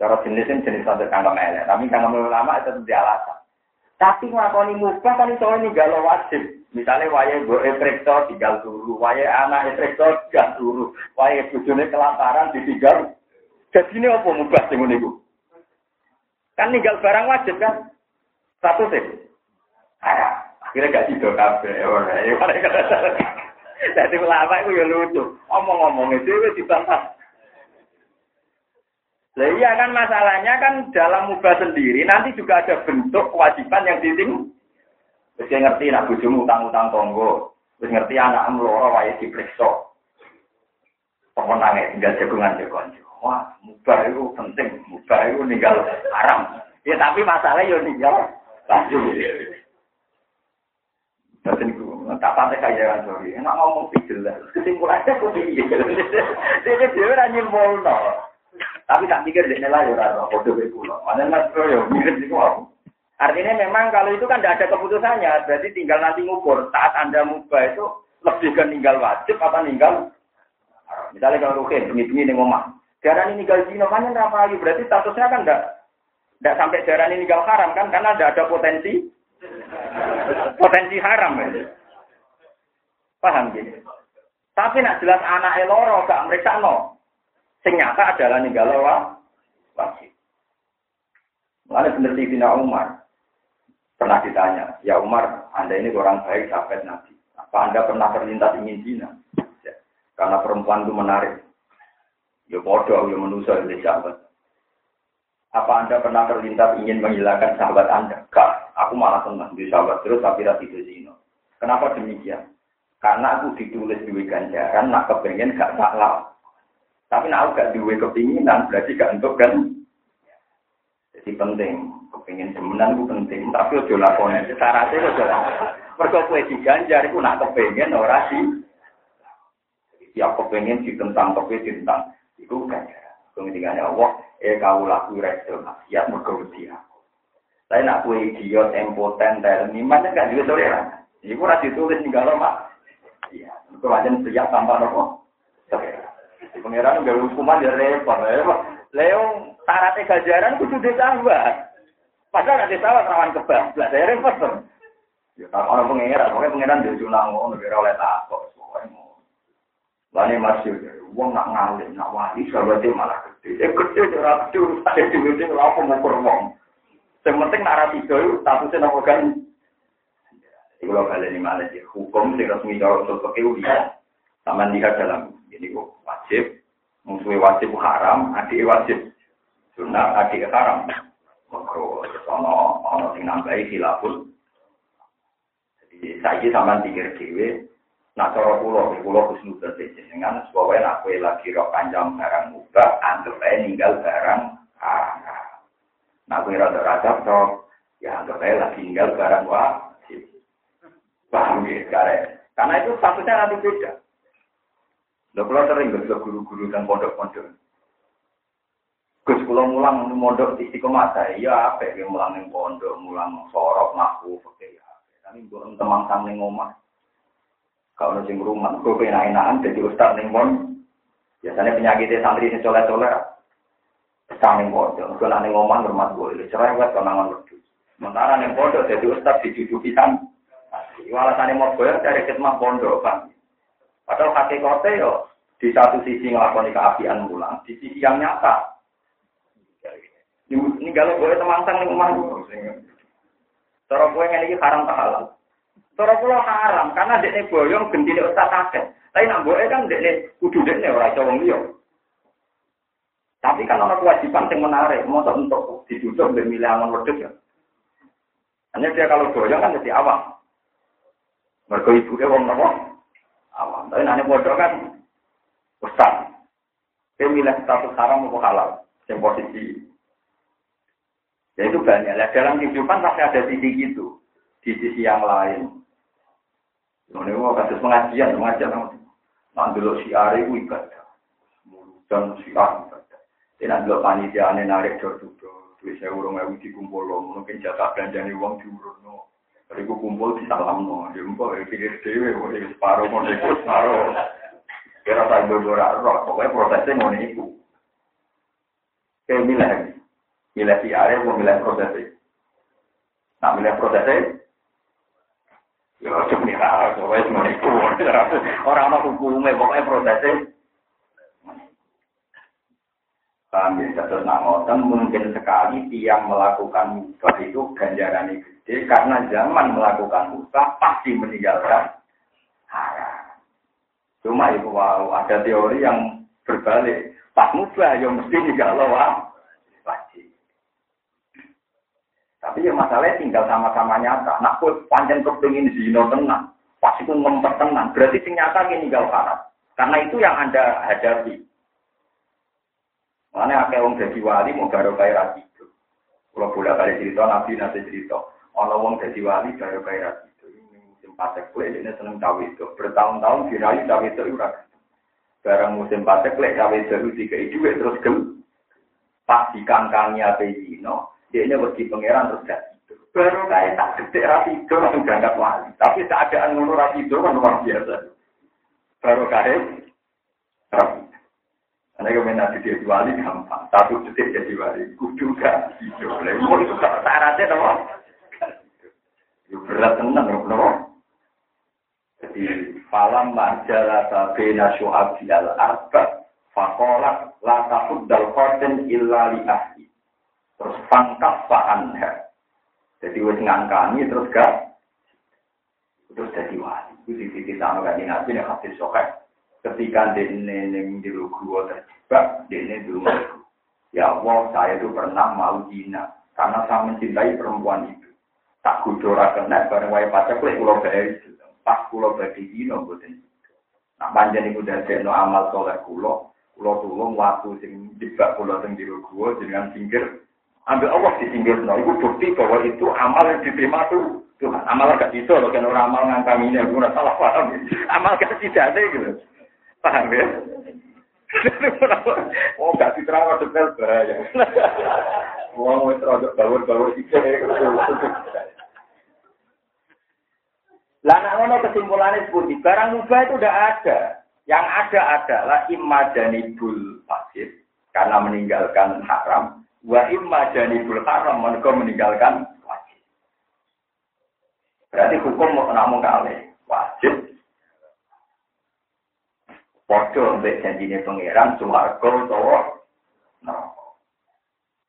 cara jenisnya jenis satu cangkem elek, tapi cangkem ulama itu tidak alasan. Tapi ngelakoni mubah kan itu ini galau wajib. Misalnya waya gue efrektor tinggal turu, waya anak efrektor tinggal turu, waya bujune kelaparan ditinggal. Jadi ini apa mubah sing ini Kan tinggal barang wajib kan? Satu sih. Kira gak tidur kabeh. Jadi ulama itu ya lucu. Omong-omong itu itu dibantah. Lah iya kan masalahnya kan dalam mubah sendiri nanti juga ada bentuk kewajiban yang diting. Wis ngerti nak bojomu utang-utang tonggo. Wis ngerti anak mloro wae diperiksa. Pemenangnya tinggal jagungan jagungan. Wah, mubah itu penting. Mubah itu ninggal haram. Ya tapi masalahnya ya ninggal. Lanjut. Boten iku, tak pantai kaya sorry. Enak ngomong sih jelas. Kesimpulannya kok piye? Dia dhewe ra nyimpulno. Tapi tak pikir dia nilai ora padha kowe kula. Mana mas yo mirip iku aku. Artinya memang kalau itu kan tidak ada keputusannya, berarti tinggal nanti ngukur saat Anda mubah itu lebih ke ninggal wajib apa ninggal Misalnya kalau rukin, bengi-bengi nih ngomong, darah ini ninggal zino, kan lagi? Berarti statusnya kan tidak tidak sampai darah ini ninggal haram kan, karena tidak ada potensi Potensi haram ya. Paham gini? Tapi nak jelas anak eloro gak mereka no. Sing nyata adalah ninggal wajib. Lalu bener Bina Umar pernah ditanya, ya Umar, anda ini orang baik sahabat Nabi. Apa anda pernah terlintas ingin zina? Ya, karena perempuan itu menarik. Ya bodoh, ya manusia, ya sahabat. Apa anda pernah terlintas ingin menghilangkan sahabat anda? Gak. Aku malah senang di sahabat terus tapi tidak zino. Kenapa demikian? Karena aku ditulis di ganjaran, nak kepengen gak salah. Tapi nak aku gak duwe kepinginan, berarti gak untuk kan? Jadi penting, kepingin semenan itu penting, tapi ojo lakoni. Syaratnya ojo lakoni. Mereka kue diganjar, itu nak kepengen ora sih. Tiap kepengen ditentang, tapi ditentang. Iku ganjaran. Kemudian Allah, eh kau laku rektor maksiat mengkerusi aku. Tapi nak kue idiot, empoten, dalam iman, kan juga toleran. Iku rasi tulis, enggak lho, Pak. Iya, itu aja siap tambah nopo. Toleran. Pengiran enggak hukuman, ya repot. Leo, tarate gajaran, kudu ditambah. Padahal ada sawah rawan kebang, belah saya repot dong. Ya, kalau orang pengiran, pokoknya pengiran dia jual nangon, lebih rawat takut, semuanya Lani masih uang nak ngalim, nak wali, sahabatnya malah gede. Eh gede, orang gede, urusan itu, itu, apa mau berwong. Yang penting narasi itu statusnya nopo kan. Jadi kalau kalian ini malah ya hukum sing resmi cara usul fikih ya. Sama lihat dalam ini kok wajib, musuhnya wajib haram, adik wajib sunat, adik haram. Makro ono ono sing nambahi khilafun. Jadi saya sama pikir dewe, nak cara pulau, pulau khusnudan dengan supaya nak kue lagi rok panjang barang muka, anggap aja ninggal barang haram. Nah, gue rada-rada toh, ya anggap aja lagi tinggal barang wajib. Paham ya, Karena itu statusnya nanti beda. Lo kalau sering ke guru-guru dan pondok-pondok. Gus kula mulang mondok istiqomah saya, iya apa ya mulang ning pondok, mulang sorok maku oke ya. Tapi mbok temang sang ning omah. Kalau sing rumah, gue enak-enakan jadi ustaz ning pondok. Biasanya penyakitnya santri sing soleh-soleh. Sang ning pondok, gue ning omah hormat gue, cerewet konangan wedhus. Sementara ning pondok jadi ustaz dijujuki kan. Walasane mau goyang dari khidmah pondok kan. Padahal hakikatnya yo di satu sisi ngelakoni keapian mulang, di sisi yang nyata ini kalau gue temangsang nih rumah gue. Cara gue ini haram tak halal. Cara pulau haram karena dia boyong gendine ustaz akeh. Tapi nak gue kan dia kudu dia orang cowok dia. Tapi kan ada kewajiban yang menarik, mau untuk ditutup dan milih aman ya. Hanya dia kalau boyong kan jadi awam. Mereka ibu dia wong nopo awam. Tapi nanti bodoh kan ustaz. Dia milih status haram atau halal. Yang posisi Ya itu banyak. Nah, dalam kehidupan pasti ada sisi gitu. Di sisi yang lain. Ini mau kasus pengajian, pengajian. Nanti lo si Ari itu ibadah. Dan si Ari ibadah. Tidak lo panitia aneh narik dor-dor. Duit saya urung ewu dikumpul lo. Mungkin jatah belanjani uang diurut no. Jadi gue kumpul di salam no. Ya mbak, ya pikir dewe. Ya separuh, mau ikut separuh. Kira saya berbora roh. Pokoknya prosesnya mau itu. Kayak milih milih si area mau milih prosesnya. Nah, milih prosesnya, ya cuma nih, pokoknya cuma itu. Orang mau hukumnya, pokoknya prosesnya. Kami terus nangotan mungkin sekali tiang melakukan musbah itu ganjaran gede karena zaman melakukan musbah pasti meninggalkan haram. Cuma itu wow, ada teori yang berbalik. Pas musbah yang mesti ninggal wajib. Tapi ya masalahnya tinggal sama-sama nyata. Nak kue panjang kepingin zino tenang, pasti pun ngempet. Berarti sing ini tinggal karat. Karena itu yang anda hadapi. Mana akeh wong jadi wali mau garo kaya itu. Kalau boleh kali cerita nabi nanti cerita. Ono wong jadi wali garo kaya itu. Ini musim patek kue ini seneng tahu itu. Bertahun-tahun dirayu tahu itu ura. Barang musim patek kue tahu itu tiga itu terus gem. Pas dikangkangi zino dia ini pergi pangeran terus gak tidur. Baru kayak tak gede rapi itu langsung berangkat wali. Tapi keadaan ngono rapi itu kan luar biasa. Baru kayak rapi. Karena kalau nanti dia wali gampang. Satu detik jadi wali. Kudu gak tidur. Mau itu syaratnya apa? Itu berat tenang, kenapa? Jadi falam majalah tabena syu'ab al arba fakola la takut dal illa li ahli terus pangkat faanha. Jadi wes ngangkani terus gak terus jadi wali. Itu di sisi sama kaji nabi yang hati sokai. Ketika dia neng di gua terjebak, dia di Ya Allah, saya itu pernah mau zina karena saya mencintai perempuan itu. Tak kudora kena bareng wae pacak lek kula bae pas kula badhe dino mboten. Nah panjen iku dadekno amal soleh kula, kula tulung waktu sing jebak kula teng jero gua jenengan pinggir ambil Allah di singgir no. Itu bukti bahwa itu amal yang diterima tuh Tuhan. Amal gak bisa loh, kan orang amal ngangkaminya, gue udah salah paham. Amal gak tidak ada gitu. Paham ya? oh gak diterima detail bahaya. Wong wis rada bawur-bawur iki. Lah nek ngono kesimpulannya seperti barang mubah itu udah ada. Yang ada adalah imadanibul pasif karena meninggalkan haram Wa imma janibul haram mereka meninggalkan wajib. Berarti hukum mau namun kali wajib. Podo untuk janjinya pangeran suwargo utawa neraka.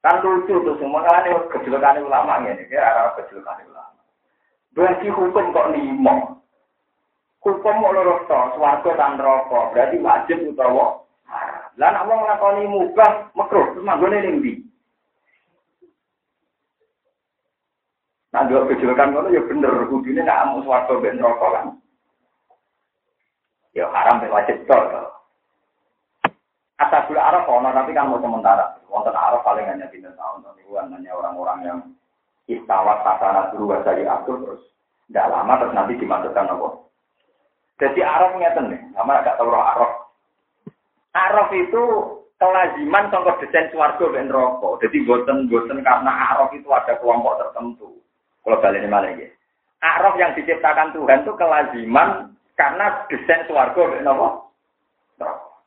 Kan lucu tuh semua kan kejelekan ulama ini, ya arah kejelekan ulama. Berarti hukum kok lima. Hukum mau lurus to, suwargo dan rokok, berarti wajib utawa Lah nak wong nglakoni mubah makruh, terus manggone? Dua kejelekan ngono ya bener, kudune nak amu swarga ben neraka kan. Ya haram ben wajib to. Asabul Arab ono tapi kan mau sementara. Wonten Arab paling hanya tiga tahun, niku hanya orang-orang yang istawat tasana dulu dari atur terus tidak lama terus nanti dimasukkan apa. Jadi Arab ngeten nih, sama agak tahu Arab. Arab itu kelaziman sangka desain swarga ben rokok. Jadi boten-boten karena arok itu ada kelompok tertentu. Kalau balik ini malah ya. Arok yang diciptakan Tuhan itu kelaziman karena desain swarga ben nopo.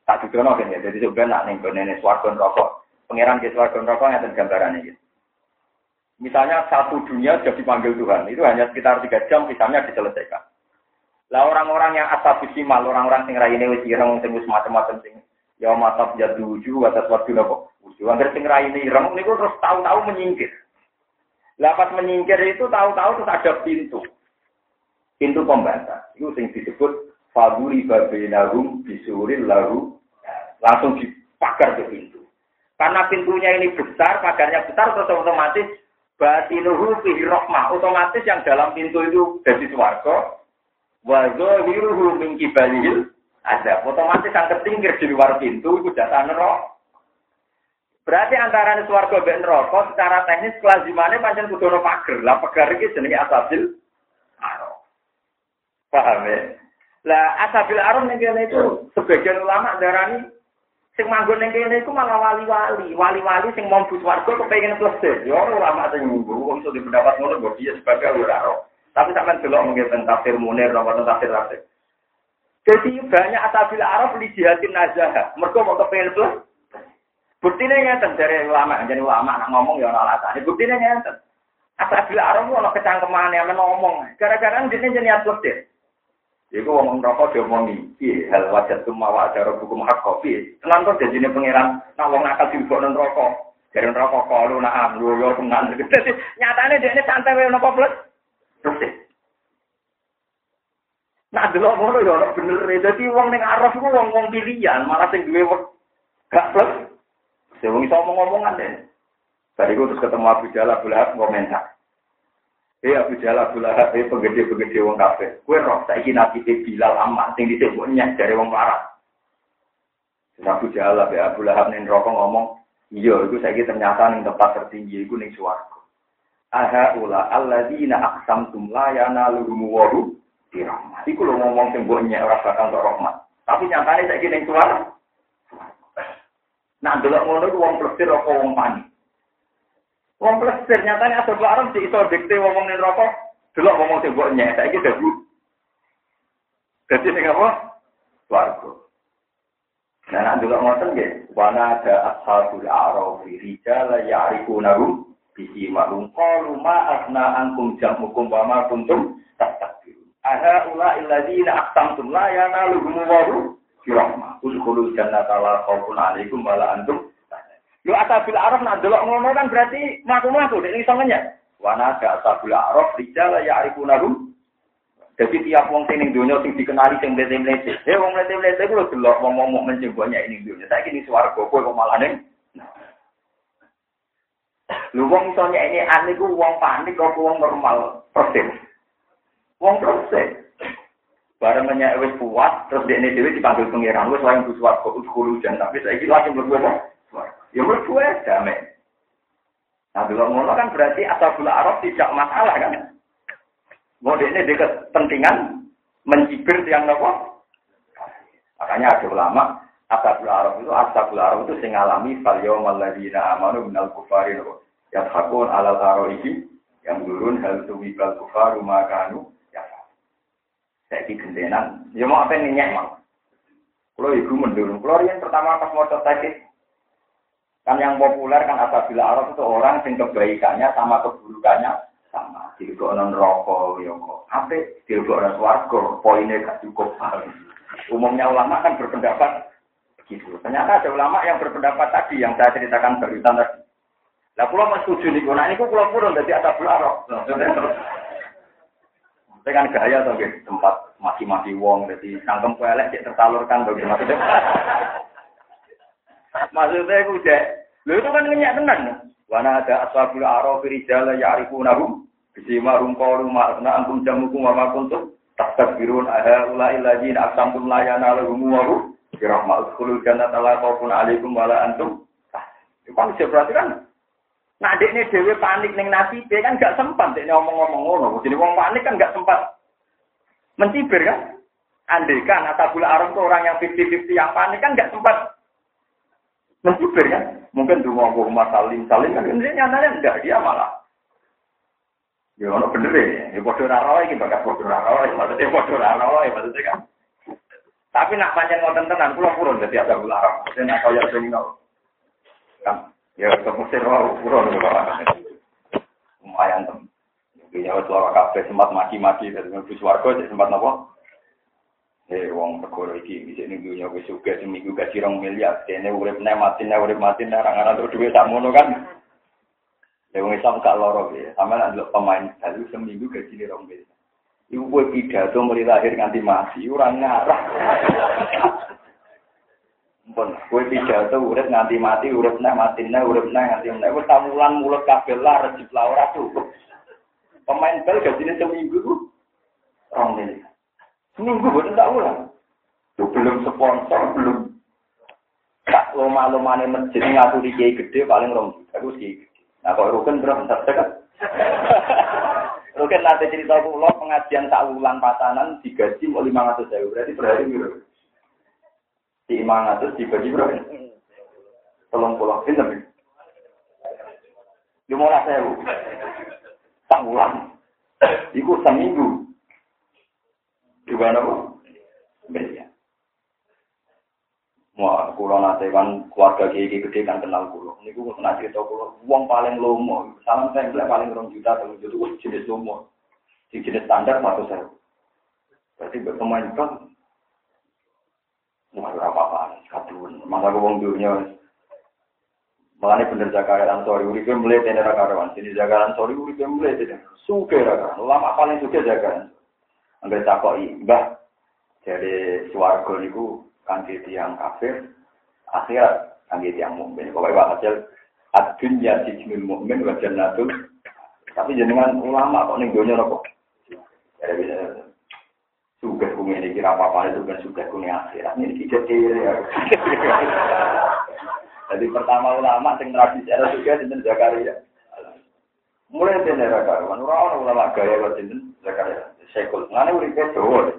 Tak didono kan ya. Jadi sebenarnya nak ning gone swarga rokok. Pangeran ke swarga rokok ngeten gambaran ini. Misalnya satu dunia sudah dipanggil Tuhan, itu hanya sekitar tiga jam, misalnya diselesaikan. Lah orang-orang yang asabisimal, orang-orang sing raine wis ireng sing wis macam-macam sing Ya matap jadu uju atas waktu nopo. Uju angger sing raine ireng niku terus tahu-tahu menyingkir. Lah pas menyingkir itu tahu-tahu terus ada pintu. Pintu pembatas. Itu sing disebut faduri babinahum bisuril lalu langsung dipagar ke pintu. Karena pintunya ini besar, pagarnya besar, terus otomatis batinuhu fihi rahmah. Otomatis yang dalam pintu itu dari swarga. Wa zahiruhu min kibalihil ada otomatis yang ketinggir di luar pintu itu data neraka. Berarti antara swarga dan neraka secara teknis kelazimannya pancen kudu ono pager. Lah pager iki jenenge asabil arom. Paham ya? Lah asabil arom ning kene itu sebagian ulama darani sing manggon ning kene iku malah wali-wali. Wali-wali sing mau swarga kepengin plesir. Ya ulama sing ngunggu wong iso pendapat ngono kok dia sebagai ora Tapi sampean delok mungkin tentang tafsir Munir atau tafsir Rafiq. Jadi banyak asabil Arab di jihatin nazah. Mereka mau kepengen plus. Buktinya ngeten dari ulama, jadi ulama nak ngomong ya orang alasan. Buktinya ngeten. Arab itu orang kecangkeman yang ngomong. Gara-gara dia jadi niat deh. Iku ngomong rokok dia ngomongi, iya hal wajar semua wajar hukum hak kopi. Tenang kok ini pangeran, nak wong nakal non rokok. Dari rokok kalau nak ambil yo tenang. Jadi nyatanya dia ini santai wae nopo plus. Nah, delok ngono ya ora bener. Dadi wong ning araf iku wong-wong pilihan, malah sing duwe gak plus. Ya wong iso ngomong-ngomongan deh. Bariku terus ketemu Abu Jalal Abu Lahab komentar. Eh Abu Jalal Abu Lahab eh penggede-penggede wong kafe. Kue roh saiki nabi Bilal amat sing disebut dari wong parah. Abu Jalal ya Abu Lahab ning rokok ngomong, iya itu saiki ternyata ning tempat tertinggi iku ning swarga. Aha ula alladzina aqsamtum la yanaluhum wa dirahmat. Iku lho ngomong sing mbok nyek ora bakal rahmat. Tapi nyatane saiki ning suara. Nah, delok ngono iku wong plesir apa wong panik. Wong plesir nyatane asal Arab di iso dikte wong ning rokok, delok ngomong sing mbok nyek saiki dadi. Dadi ning apa? Swarga. Nah, nak delok ngoten nggih, wana ada ashabul a'raf rijala ya'rifunahum bisi ma'lum qalu ma asna ankum jamukum wa ma kuntum Aha ula illadzina aqsamtum la yanaluhum wahu birahmah. Udkhulul jannata la khaufun 'alaikum wa la antum Yo asabil araf nak delok ngono kan berarti maku-maku nek iso ngenyek. Wa nada asabil araf rijala ya'rifunahum jadi tiap wong sing ning donya sing dikenali sing mlete-mlete. Eh wong mlete-mlete ku delok wong mukmin sing banyak ini donya. Saiki ning swarga kowe kok malah ning Lu wong iso nyek ane ku wong panik kok wong normal persis. Wong proses. Barang nanya wis puas, terus ini dewi dipanggil pengiran, wis lain busuat kok hulu dan tapi kira langsung berdua Ya berdua damai. Nah dulu ngono kan berarti asal gula Arab tidak masalah kan? Mau ini dia kepentingan mencibir yang nopo. Makanya ada ulama asal gula Arab itu asal gula Arab itu sing alami fal yaumal ladzina amanu minal kufari nopo. Yathakun alal aroihi yang turun hal tuwibal kufaru makanu saya di gendenan. Ya mau apa nih mau. Kalau ibu mendulung. Kalau yang pertama pas mau tadi kan yang populer kan apabila Arab itu orang yang kebaikannya sama keburukannya sama. Dilgo non rokok, ya kok. Apa? Dilgo non warga, poinnya gak cukup. Umumnya ulama kan berpendapat begitu. Ternyata ada ulama yang berpendapat tadi yang saya ceritakan barusan tadi. Lah pulau mas setuju nih, nah pulau purun dari atas Arab. Saya kan gaya tuh gitu, tempat mati-mati wong, jadi kantong kuelek cek tersalurkan bagi maksudnya. maksudnya aku cek, lu itu kan ngenyak tenan. Wana ada ashabul araf rijala ya'rifunahum bisima rum qalu ma asna antum jamukum wa ma kuntum tastakbirun aha ula illadzina aqsamtum la yanalahum wa hu birahmah udkhulul jannata alaikum wa la antum. Itu kan berarti kan Nah, ini dewe panik neng nasi, dia kan gak sempat dia ngomong-ngomong ngono. Jadi wong panik kan gak sempat mencibir kan. Andai kan Atabul Aram itu orang yang 50-50 yang panik kan gak sempat Mencibir kan? Mungkin mau rumah salim salim kan ini nyatanya enggak dia malah. Ya ono bener ya, ya bodoh raro ini bakal bodoh raro, maksudnya bodoh raro, maksudnya kan. Tapi nak panjang ngoten purun jadi ada ular. Maksudnya nak kaya sing kan, ya kemesir wae purun Lumayan tem. Ya suara kafe sempat maki-maki dari mlebu swarga sempat napa? Eh wong perkara iki bisa ning dunya wis sugih seminggu gaji rong miliar, dene urip nek mati nek urip mati nek ora ngaran duwe tak ngono kan. Ya wong Islam gak loro ya, sama nek pemain balu seminggu gaji rong miliar. Iku kowe pidato mulai lahir nganti mati, ora ngarah. Pun kowe pidato urip nganti mati, urip nek mati nek urip nek nganti nek wis tamulan mulut kabeh lah rejip lah ora cukup. Pemain bal gajine seminggu rong miliar. Seminggu buat tak ulang. Tuh belum sponsor, belum. Tak loma-lomane masjid di kiai gede paling rong juta. Gede. Nah kok rukun berapa bentar kan? Rukun nanti cerita pulau pengajian tak ulang pasanan digaji mau lima ratus ribu. Berarti berarti berapa? Di lima ratus dibagi berapa? Tolong pulau pinter. Lima ribu. Tak ulang. Iku seminggu. Juga nopo? Miliar. Wah, kulo nate kan keluarga kiai gede kan kenal kulo. Ini gue pernah cerita kulo, uang paling lomo, salam saya paling rong juta, kalau itu jenis lomo. Di jenis standar satu saya. Berarti berpemain kan, wah apa, kadun. Masa gue uang dunia, Makanya bener Zakaria sorry, uripnya mulai tener karawan. Sini Zakaria sorry, uripnya mulai tener. Suke karawan. Lama paling suke Zakaria. Angger takoki, Mbah, jadi swarga niku kangge tiyang kafir, akhirat kangge tiyang mukmin. Pokoke wae hasil ad-dunya sijnul mukmin wa jannatul. Tapi jenengan ulama kok ning donya kok. Jadi suka ini kira apa apa itu kan suka kumi akhirat ini kita ya. Jadi pertama ulama yang tradisi ada juga di Zakaria. Mulai dari Zakaria, orang ulama gaya buat Zakaria. sekul. Ngene uripe dawa.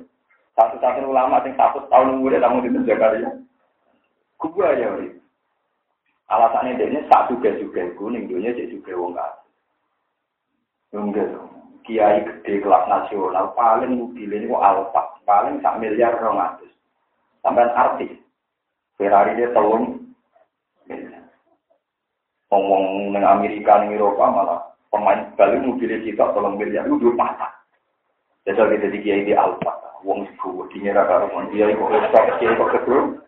Satu-satu ulama sing satu tahun umure tamu di Jakarta. Gua ya uri. Alasannya dia ini satu juga juga kuning dunia juga wong Enggak Kiai gede kelas nasional paling mobil ini alfa paling sak miliar rong atus. Sampai artis Ferrari dia tahun ngomong dengan Amerika ning Eropa malah pemain bali mobilnya kita tolong miliar itu patah. Jajal kita kiai di Alfa, wong ibu, di nyerah karuan, dia kok kiai kok kedua.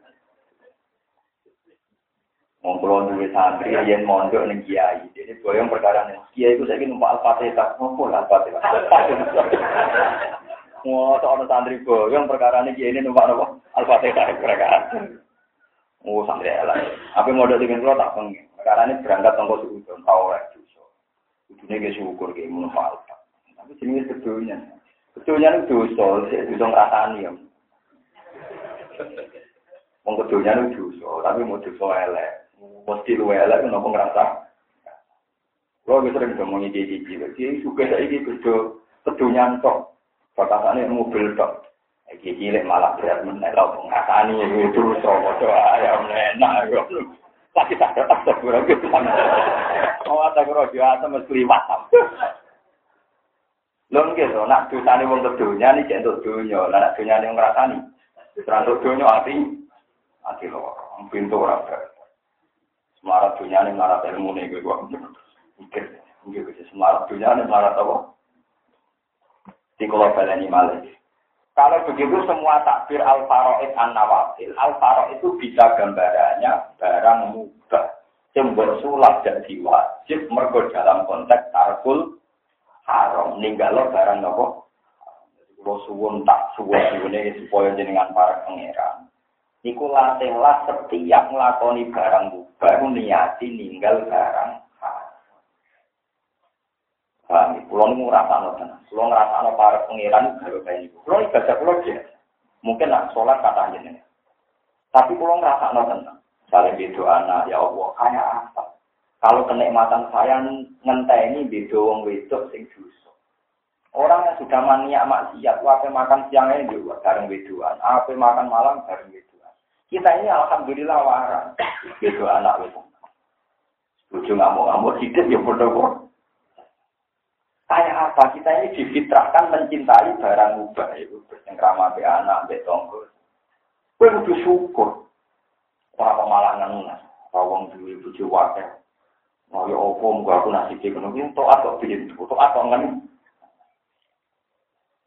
Wong pulau duwe santri, yen mondok ning kiai, jadi boyong perkara nih, kiai itu saya numpak Al-Fatihah, ngopo Al-Fatihah. Wah, soal santri boyong perkara nih kiai numpak nopo Al-Fatihah perkara. Oh, santri elak. Apa modal dengan pulau tak pengen. Perkara ini berangkat tongkol suudon, tau rek dosa. Udune ge syukur ge mun Tapi jenenge sedonya. Kedunya itu dosa, sih dosa ngerasani ya. Wong kedunya itu dosa, tapi mau dosa elek. Mesti lu elek, kenapa ngerasa? Kalau kita sering ngomongin di gigi, dia suka saya ini kerja kedunya tok. Batasannya mobil tok. Iki cilik malah berat menek lho ngrasani itu dosa, dosa ayam enak. Lagi tak ada tak kurang gitu. Oh, tak kurang dia mesti liwat. Lho nggih to, nak dosane wong kedonya iki entuk donya, lah nak donyane ngrasani. Ora entuk donya ati ati pintu ora. Semarat donyane marat ilmu ne kuwi kok. Mikir, nggih wis semarat donyane marat apa? Di kalau malih. Kalau begitu semua takbir al-faroid an-nawafil, al-faroid itu bisa gambarannya barang mubah. Yang bersulap dan wajib mergo dalam konteks tarkul haram ninggalo barang nopo kalau suwun tak suwun suwune supaya jenengan para pangeran niku latihlah setiap nglakoni barang baru niati ninggal barang Paham, ini ngerasa no tenang. Pulau ngerasa no para pangeran baru kayak itu. Pulau ibadah pulau dia. Mungkin nak sholat kata aja Tapi pulau ngerasa no tenang. Saling berdoa anak ya Allah kayak apa? Kalau kenikmatan saya ngenteni beda wong wedok sing dosa. Orang yang sudah maniak maksiat, apa makan siangnya juga bareng wedoan, apa makan malam bareng wedoan. Kita ini alhamdulillah waras. Gitu anak itu. Ujung ngamuk-ngamuk hidup ya bodoh Kayak apa? Kita ini difitrahkan mencintai barang ubah itu. Yang ramah be anak, be tonggo. Kue kudu syukur. Ora malah ngenas. Wong duwe bojo wakil. Mau ya opo muga aku nasi ngono ki tok atau bikin tok atau ngen.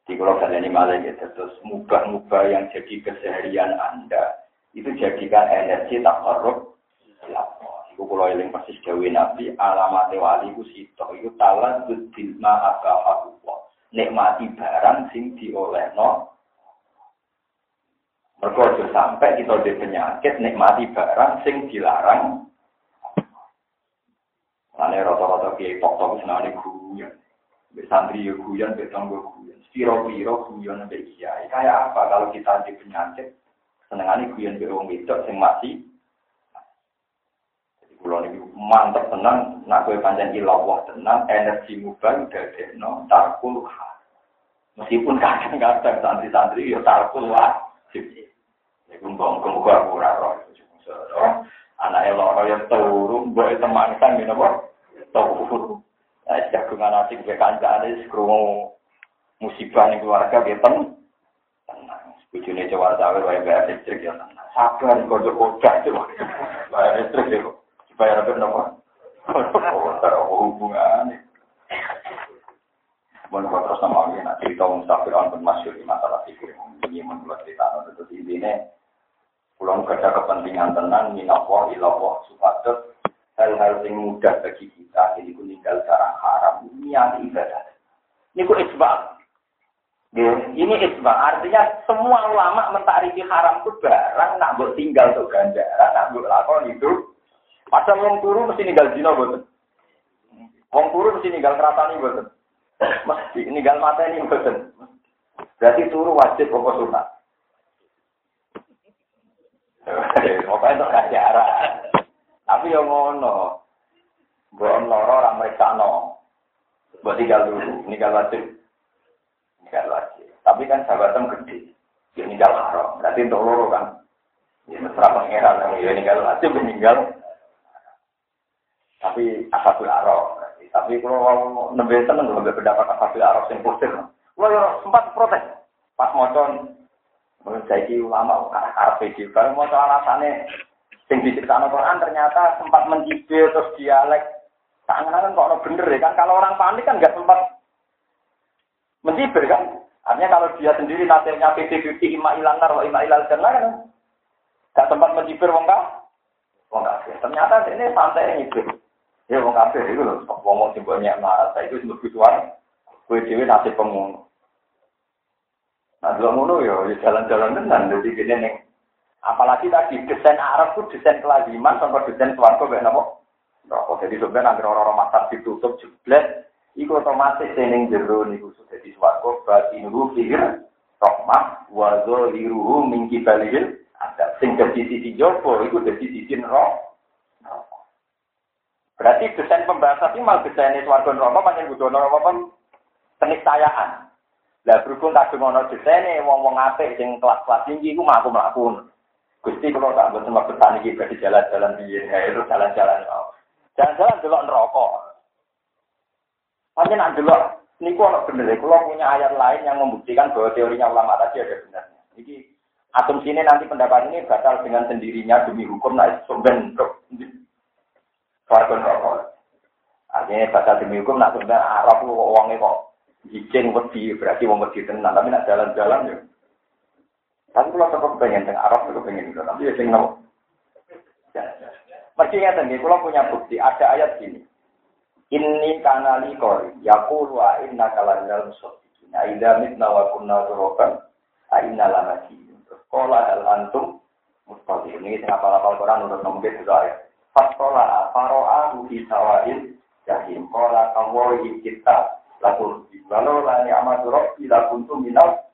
Di kalau kalian ini malah ya terus mubah-mubah yang jadi keseharian Anda itu jadikan energi tak korup. Iku kalau eling persis dewi nabi alamat wali ku itu talan bil ma Allah. Nikmati barang sing diolehno Mergo aja sampai kita di penyakit nikmati barang sing dilarang. Ane rata-rata kiai tok-tok senane guyon. Mbek santri yo guyon, mbek tanggo guyon. Piro-piro guyon mbek kiai. Kayak apa kalau kita di penyakit senengane guyon mbek wong wedok sing mati. Jadi kula niki mantep tenang, nak kowe pancen ilawah tenang, energi mubah dadekno tarkul Meskipun kadang-kadang santri-santri yo tarkul wajib. Iku mbong-mbong gua ora roh. Anake loro ya turu, mbok teman kan ngene apa? Turu. Nah, jagungan asik ke kancane krungu musibah ning keluarga. Tenang. Bujune cewek cawe wae bayar listrik ya. Sabar kok kocak coba. Bayar listrik ya. Bayar apa napa? Oh, hubungan. Mohon terus sama ini, nanti kita mustafir on masyur di masalah fikir. Ini menurut cerita, itu intinya Pulang kerja kepentingan tenang, minawah, ilawah, supados, hal-hal yang mudah bagi kita, ini pun tinggal cara haram, niat ibadah. Ini ku isbah. Ini isbah, artinya semua ulama mentarifi haram itu barang, nak buat tinggal untuk ganjaran, nak buat lakon itu. Padahal wong turu mesti ninggal zina boten. Wong turu mesti ninggal keratani boten. Mesti ninggal mata ini. Berarti turu wajib apa sunat. Pokoknya untuk kajaran. Tapi yang ngono. Buat loro orang mereka no. Buat tinggal dulu, tinggal wajib. Tinggal wajib. Tapi kan sahabatnya gede. Dia tinggal haram. Berarti untuk loro kan. Ya mesra pangeran. Ya tinggal wajib, meninggal. Tapi asabul arok. Tapi kalau mau nembe tenang, lebih pendapat asabul arok yang positif. Kalau ya sempat protes. Pas mocon Menjadi ulama arah PD. Kalau mau soal alasannya sing diceritakan Quran ternyata sempat mencibir terus dialek. Tangan kan kok bener ya kan? Kalau orang panik kan nggak sempat mencibir kan? Artinya kalau dia sendiri nasibnya PD PD ima ilanar wa ima ilal jannah kan? Gak sempat mencibir wong kah? Wong kafir. Ternyata ini santai nyibir. Ya wong kafir itu loh. Wong wong simbolnya marah. Itu sebut visual. Kue dewi nasib pengungu. Nah, dua ngono ya, ya jalan-jalan tenan. Jadi gini nih. Apalagi tadi desain Arab itu desain kelaziman sampai desain suarco kayak nopo. Rokok jadi sebenarnya nanti orang-orang masak ditutup jeblet, iku otomatis sening jero niku sudah di suarco berarti nuru fikir rohmah wazo liruhu mingki balil ada sing dari sisi jopo itu dari sisi roh. Berarti desain pembahasan ini malah desain suarco rokok panjang butuh nopo keniscayaan. Lah berhubung kadung ana desene wong-wong apik sing kelas-kelas tinggi iku mlaku mlaku. Gusti kula tak mboten maksud iki di jalan-jalan piye, ya itu jalan-jalan. Jalan-jalan delok neraka. Hanya nak delok niku ana bener kula punya ayat lain yang membuktikan bahwa teorinya ulama tadi ada benarnya. Iki asumsi ini nanti pendapat ini batal dengan sendirinya demi hukum naik sumben Warga rokok. Artinya batal demi hukum nak sumben Arab uangnya kok Izin wedi berarti mau wedi tenang, tapi nak jalan-jalan ya. Tapi kalau tetap pengen teng Arab itu pengen itu, tapi ya sing nopo. Mesti ingat nih, kalau punya bukti ada ayat gini. Ini kanali kori, yakulu a inna kalandal musofikin. Aida mitna wa kunna turokan, a inna lama Sekolah hal antum, mustahil. Ini sing apal-apal Quran menurut nomor itu ayat. Faskola faro'ahu di sawail jahim. Kola kawoi kita lalu walau lani amadu robbi lakum tu minal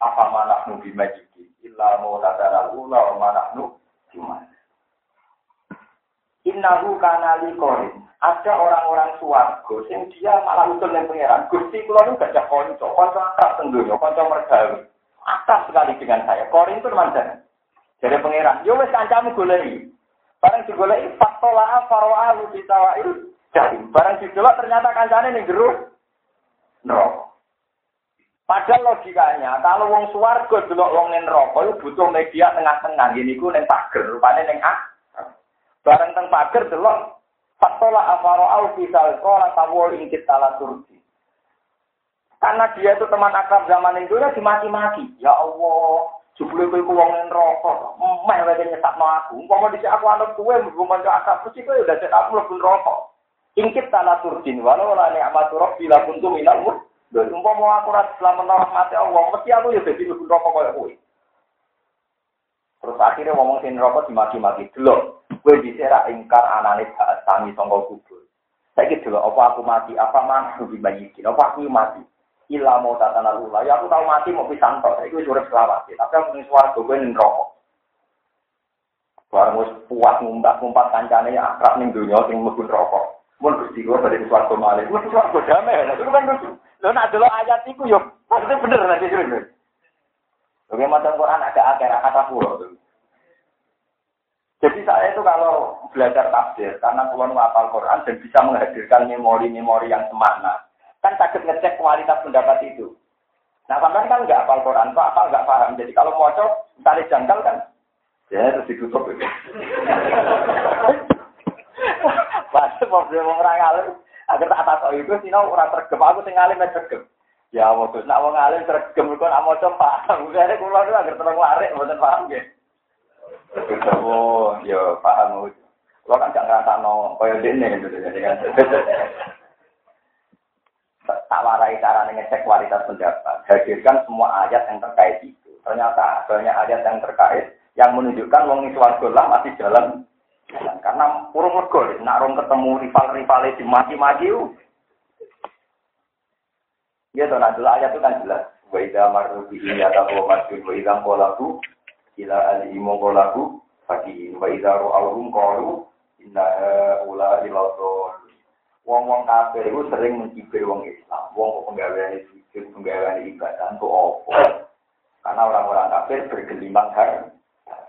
apa mana nu bimajiki illa mau tadara ula wa mana nu cuma Innahu kanali korin. Ada orang-orang suwargo sing dia malah usul yang pangeran. Gusti kula nu gajah konco, konco akrab tentunya, konco mergawi. Akrab sekali dengan saya. Korin itu mana? Jadi pangeran, yo wis kancamu goleki. Barang digoleki fatola farwa di tawail jadi barang didelok ternyata kancane ning jero neraka. Padahal logikanya, kalau wong suwargo delok wong ning neraka butuh media tengah-tengah. Gini ku ning pager, rupane ning A. Barang teng pager delok fatola afaro au fisal kola tawol ingkit tala turki. Karena dia itu teman akrab zaman itu ya dimaki-maki. Ya Allah, Jebule kowe ku wong neraka. Meh wae nyesakno aku. Umpama dhisik aku anut kowe mlebu manca akal mesti kowe udah cek aku mlebu neraka. Ingkit tanah turjin walau la ni'matu rabbi la kuntu minal mur. Dan umpama aku ora selamat rahmate Allah, mesti aku ya dadi mlebu neraka koyo kowe. Terus akhirnya ngomong sing neraka dimaki-maki delok. Kowe dhisik ra ingkar anane saat tangi sangka kubur. Saiki delok apa aku mati, apa mantu dibayikin, apa aku mati. Ila mau tatana lula. Ya aku tahu mati mau pisang tok. Itu urip selawat. Tapi aku ning swarga kowe ning rokok. Barang wis puas ngumbak ngumpat kancane ya akrab ning donya sing mlebu rokok. Mun Gusti kula bali swarga malih. Wis swarga damai. Itu kan lucu. Lho nak delok ayat iku yo pasti bener nanti jero. Macam Quran ada akhir kata pulau. Jadi saya itu kalau belajar tafsir, karena pulau hafal Quran dan bisa menghadirkan memori-memori yang semakna, Kan sakit ngecek kualitas pendapat itu. Nah, sampai kan nggak apal Quran, Pak, apa nggak paham. Jadi kalau mau cok, tali jangkal kan, ya terus ditutup itu. Pas problem orang alim, agar tak atas itu, sih orang tergem, aku tinggalin alim tergem. Ya Gus, nak wong alim tergem, kok nak mau paham. Kulo itu agar terang lari, bukan paham ya. Oh, ya paham. Lo kan gak ngerasa no, kaya dene gitu. Jadi kan. tak warai cara ngecek kualitas pendapat. Hadirkan semua ayat yang terkait itu. Ternyata banyak ayat yang terkait yang menunjukkan wong itu lah masih jalan. jalan. Karena urung mergo, nak rong ketemu rival-rival di mati-mati Ya tuh, nah ayat itu kan jelas. Wa idza marru bi yatahu masjid wa idza qalaku ila al-imu qalaku fakih wa idza ru'awhum qalu inna ula ila Wong-wong kafir itu sering mencibir wong Islam. Wong penggawean sujud, penggawean ibadah itu opo. Karena orang-orang kafir bergelimang har.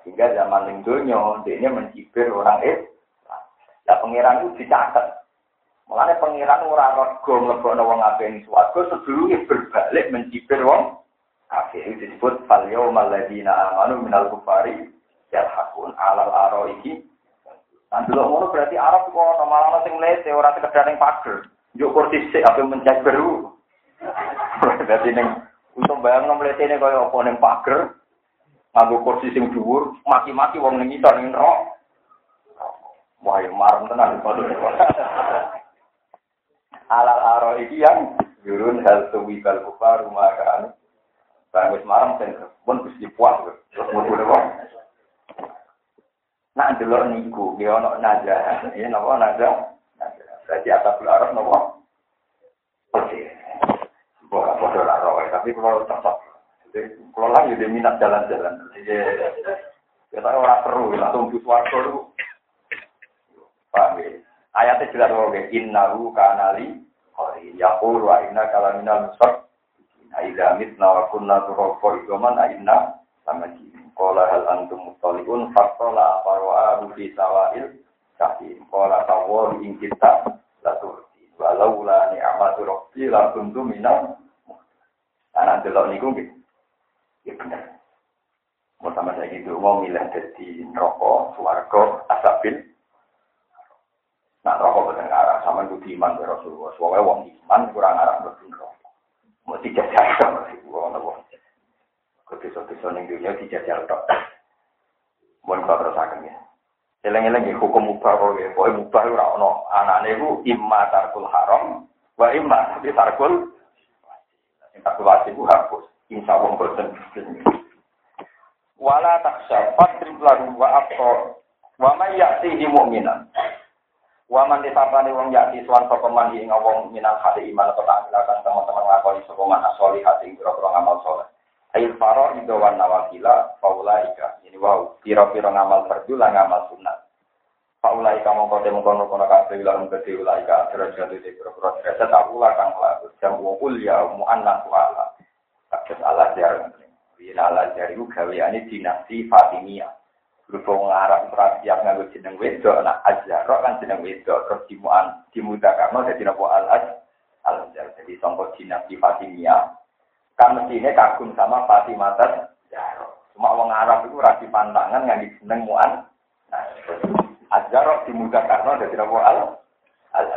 Sehingga zaman yang dunia, dia mencibir orang Islam. Nah, pengiran itu dicatat. Mulanya pengiran ora rego mlebokno wong ngabeni swarga sebelumnya berbalik mencibir wong itu disebut fal yaumal ladzina amanu minal kufari yalhaqun alal aroiki Nah, dulu ngono berarti Arab kok ono malah sing lete ora sekedar ning pager. Yo kursi sik ape mencet beru. Berarti ning untuk bayang mletene kaya apa ning pager. Nganggo kursi sing dhuwur, maki-maki wong ning ngisor ning rok. Wah, yo marem tenan kok. Alal aro iki yang yurun hal tuwi kal kufar maka Bang wis marem ten pun wis dipuas terus Nak delok niku, dia ono naga, ya nopo naga, berarti atas nopo. Oke, bukan bodoh lah tapi kalau tetap, kalau lah jadi minat jalan-jalan, kita orang perlu langsung butuh waktu dulu. Paham ya? Ayatnya jelas bahwa innahu kanali kori yakul wa inna kalaminal musab. Nah, idza mitna wa kunna turaba idoman inna sama Kola hal antum mutoliun faktola farwa fi sawail kahim. Kola tawol ing kita laturti. Walau la ni'amatu rabbi la kuntu minal Anak delok niku nggih. Ya bener. Mau sama saya gitu, mau milih jadi rokok, suarga, asabil. Nah, rokok betul arah, sama itu iman ke Rasulullah. Soalnya wong iman kurang arah rokok. Mau dijajah sama sih, wong Kedesa-desa ning dunia dijajal tok. Mohon kula terusaken ya. Eleng-eleng ya hukum mubah kok ya. Pokoke mubah ora ono. Anane iku imma tarkul haram wa imma tapi tarkul sing tarkul wajib ku hapus. Insyaallah boten. Wala taksha fadrib lahu wa aqta wa may ya'tihi mu'minan. Wa man disapane wong yati suwan sapa man ing wong minal hati iman atau tak teman-teman ngakoni sapa man asoli hati ing pira ngamal saleh. Ail faro itu wan nawakila faulaika. Ini wow, piro-piro ngamal lah ngamal sunat. Faulaika mongko temu kono kono kabeh lan gede ulaika derajat itu piro-piro derajat akulah kang laku. Jam ul ya mu'annas wala. Kados Allah jarang. Wina Allah jari gaweane dinasti Fatimiyah. Berhubung Arab siap nganggo jeneng wedok, nah Azharo kan jeneng wedok, terus dimuan dimuda karena jadi nopo al az al jadi songkok dinasti Fatimiyah. Kan mestinya kagum sama Fatimah Zahra. Cuma orang Arab itu rasi pantangan yang jeneng muan. Nah, Azharo dimuda karena jadi nopo al al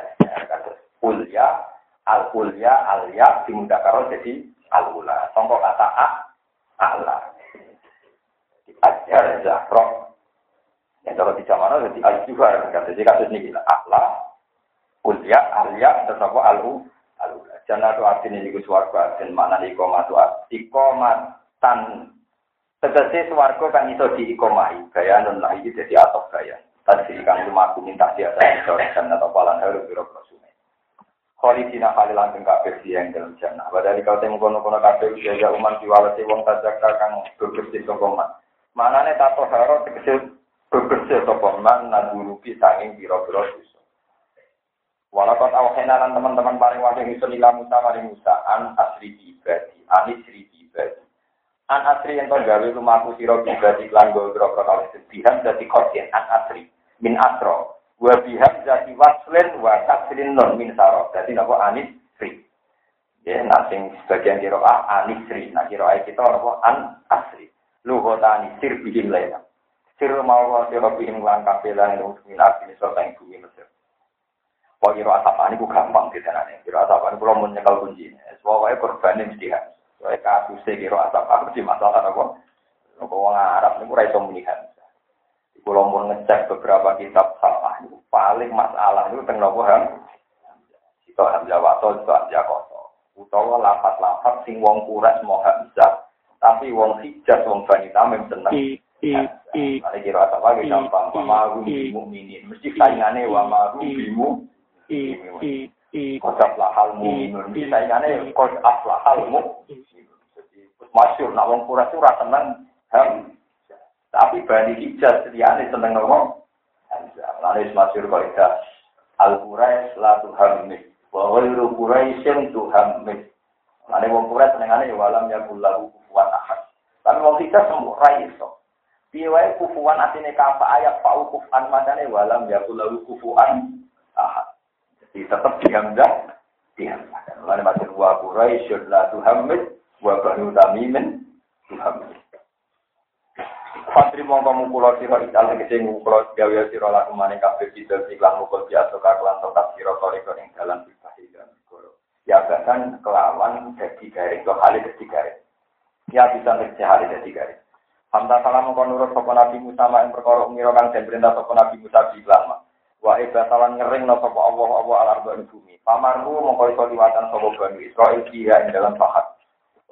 kuliah al kuliah al ya dimuda karena jadi al ula. Kata a Allah. Ajar Zahra yang kalau di zaman jadi al juga kata jadi kasus ini akla, kuliah, alia, terus apa alu, alu. Jangan tuh artinya juga suarga dan mana ikoma tuh ikomatan. Tegese suarga kan itu di ikomai gaya non lagi jadi atau gaya. Tadi kan cuma aku minta dia saya dan atau palan harus biro prosume. Khalidina khalilan teng kabeh yang dalam jannah. Padahal kau temu kono-kono kabeh ya uman diwalasi wong tajak kang bebersih sokoman. Manane tato haro tegese bebersih sapa man nadurupi sanging pira-pira dosa. Walaupun awhena lan teman-teman paling wajib itu lila Musa maring Musa an asri ibadi, an asri ibadi. An asri yang kau gawe lumaku siro ibadi klan gue berapa kali sedihan jadi kodien an asri min asro. Wa biham jadi waslin wa tasrin non min saro. Jadi nopo anis sri. Ya, nasing sebagian kira a anis sri. Nah kira kita nopo an asri. Luhota anisir bihim lainnya. Sir mau wa sira bihim lan kapelan itu minat ini serta yang bumi Mesir. Wah kira asapan itu gampang ditanane. Kira asapan kalau mau nyekal kunci. Soalnya korban ini mesti kan. Soalnya kasusnya kira asapan mesti masalah apa? Kalau orang Arab ini kurang iso melihat. Kalau mau ngecek beberapa kitab salah itu paling masalah itu tentang nopo ham. Itu hamzah wato, itu hamzah koto. Utawa lapat-lapat sing wong kuras mau hamzah. Tapi wong hijaz, wong bani tamim seneng. Ada kira apa lagi gampang. Wa ma'rum bimu'minin. Mesti saingannya wa ma'rum bimu. Kod aflahal mu'minun. Mesti saingannya kod aflahal mu'minun. Masyur. Nak wong itu rasa seneng. Ham. Tapi bani hijaz liane seneng ngomong. Lalu masyur kok itu. Al-Quraisy la tuhammis. Wa ghairu Quraisyin tuhammis. Lalu wong kurang senengannya ya walam ya kullahu kufuan ahad. Tapi wong hijaz semua rai iso. Piwai kufuan asine kafa ayat fa'u kufan madane walam ya kulau kufuan ahad. Jadi tetap dihamzah dihamzah. Lalu masih wa Quraisyun la tuhammid wa banu tamimin tuhammid. Fadri mongko mukula sira ical tegese mukula gawe sira laku maning kabeh bidal iklan mukul biasa kaklan tetap sira sore ing dalan. Ya bahkan kelawan jadi garing, kok hal jadi garing. Ya bisa nek hal jadi garing. Hamta salam kon nurut sapa Nabi Musa mak perkara kang den perintah sapa Nabi Musa bilang. Wa ibatalan ngering no sapa Allah Allah alar bumi. Pamarku mongko iso liwatan sapa Bani Israil dia ing dalam pahat.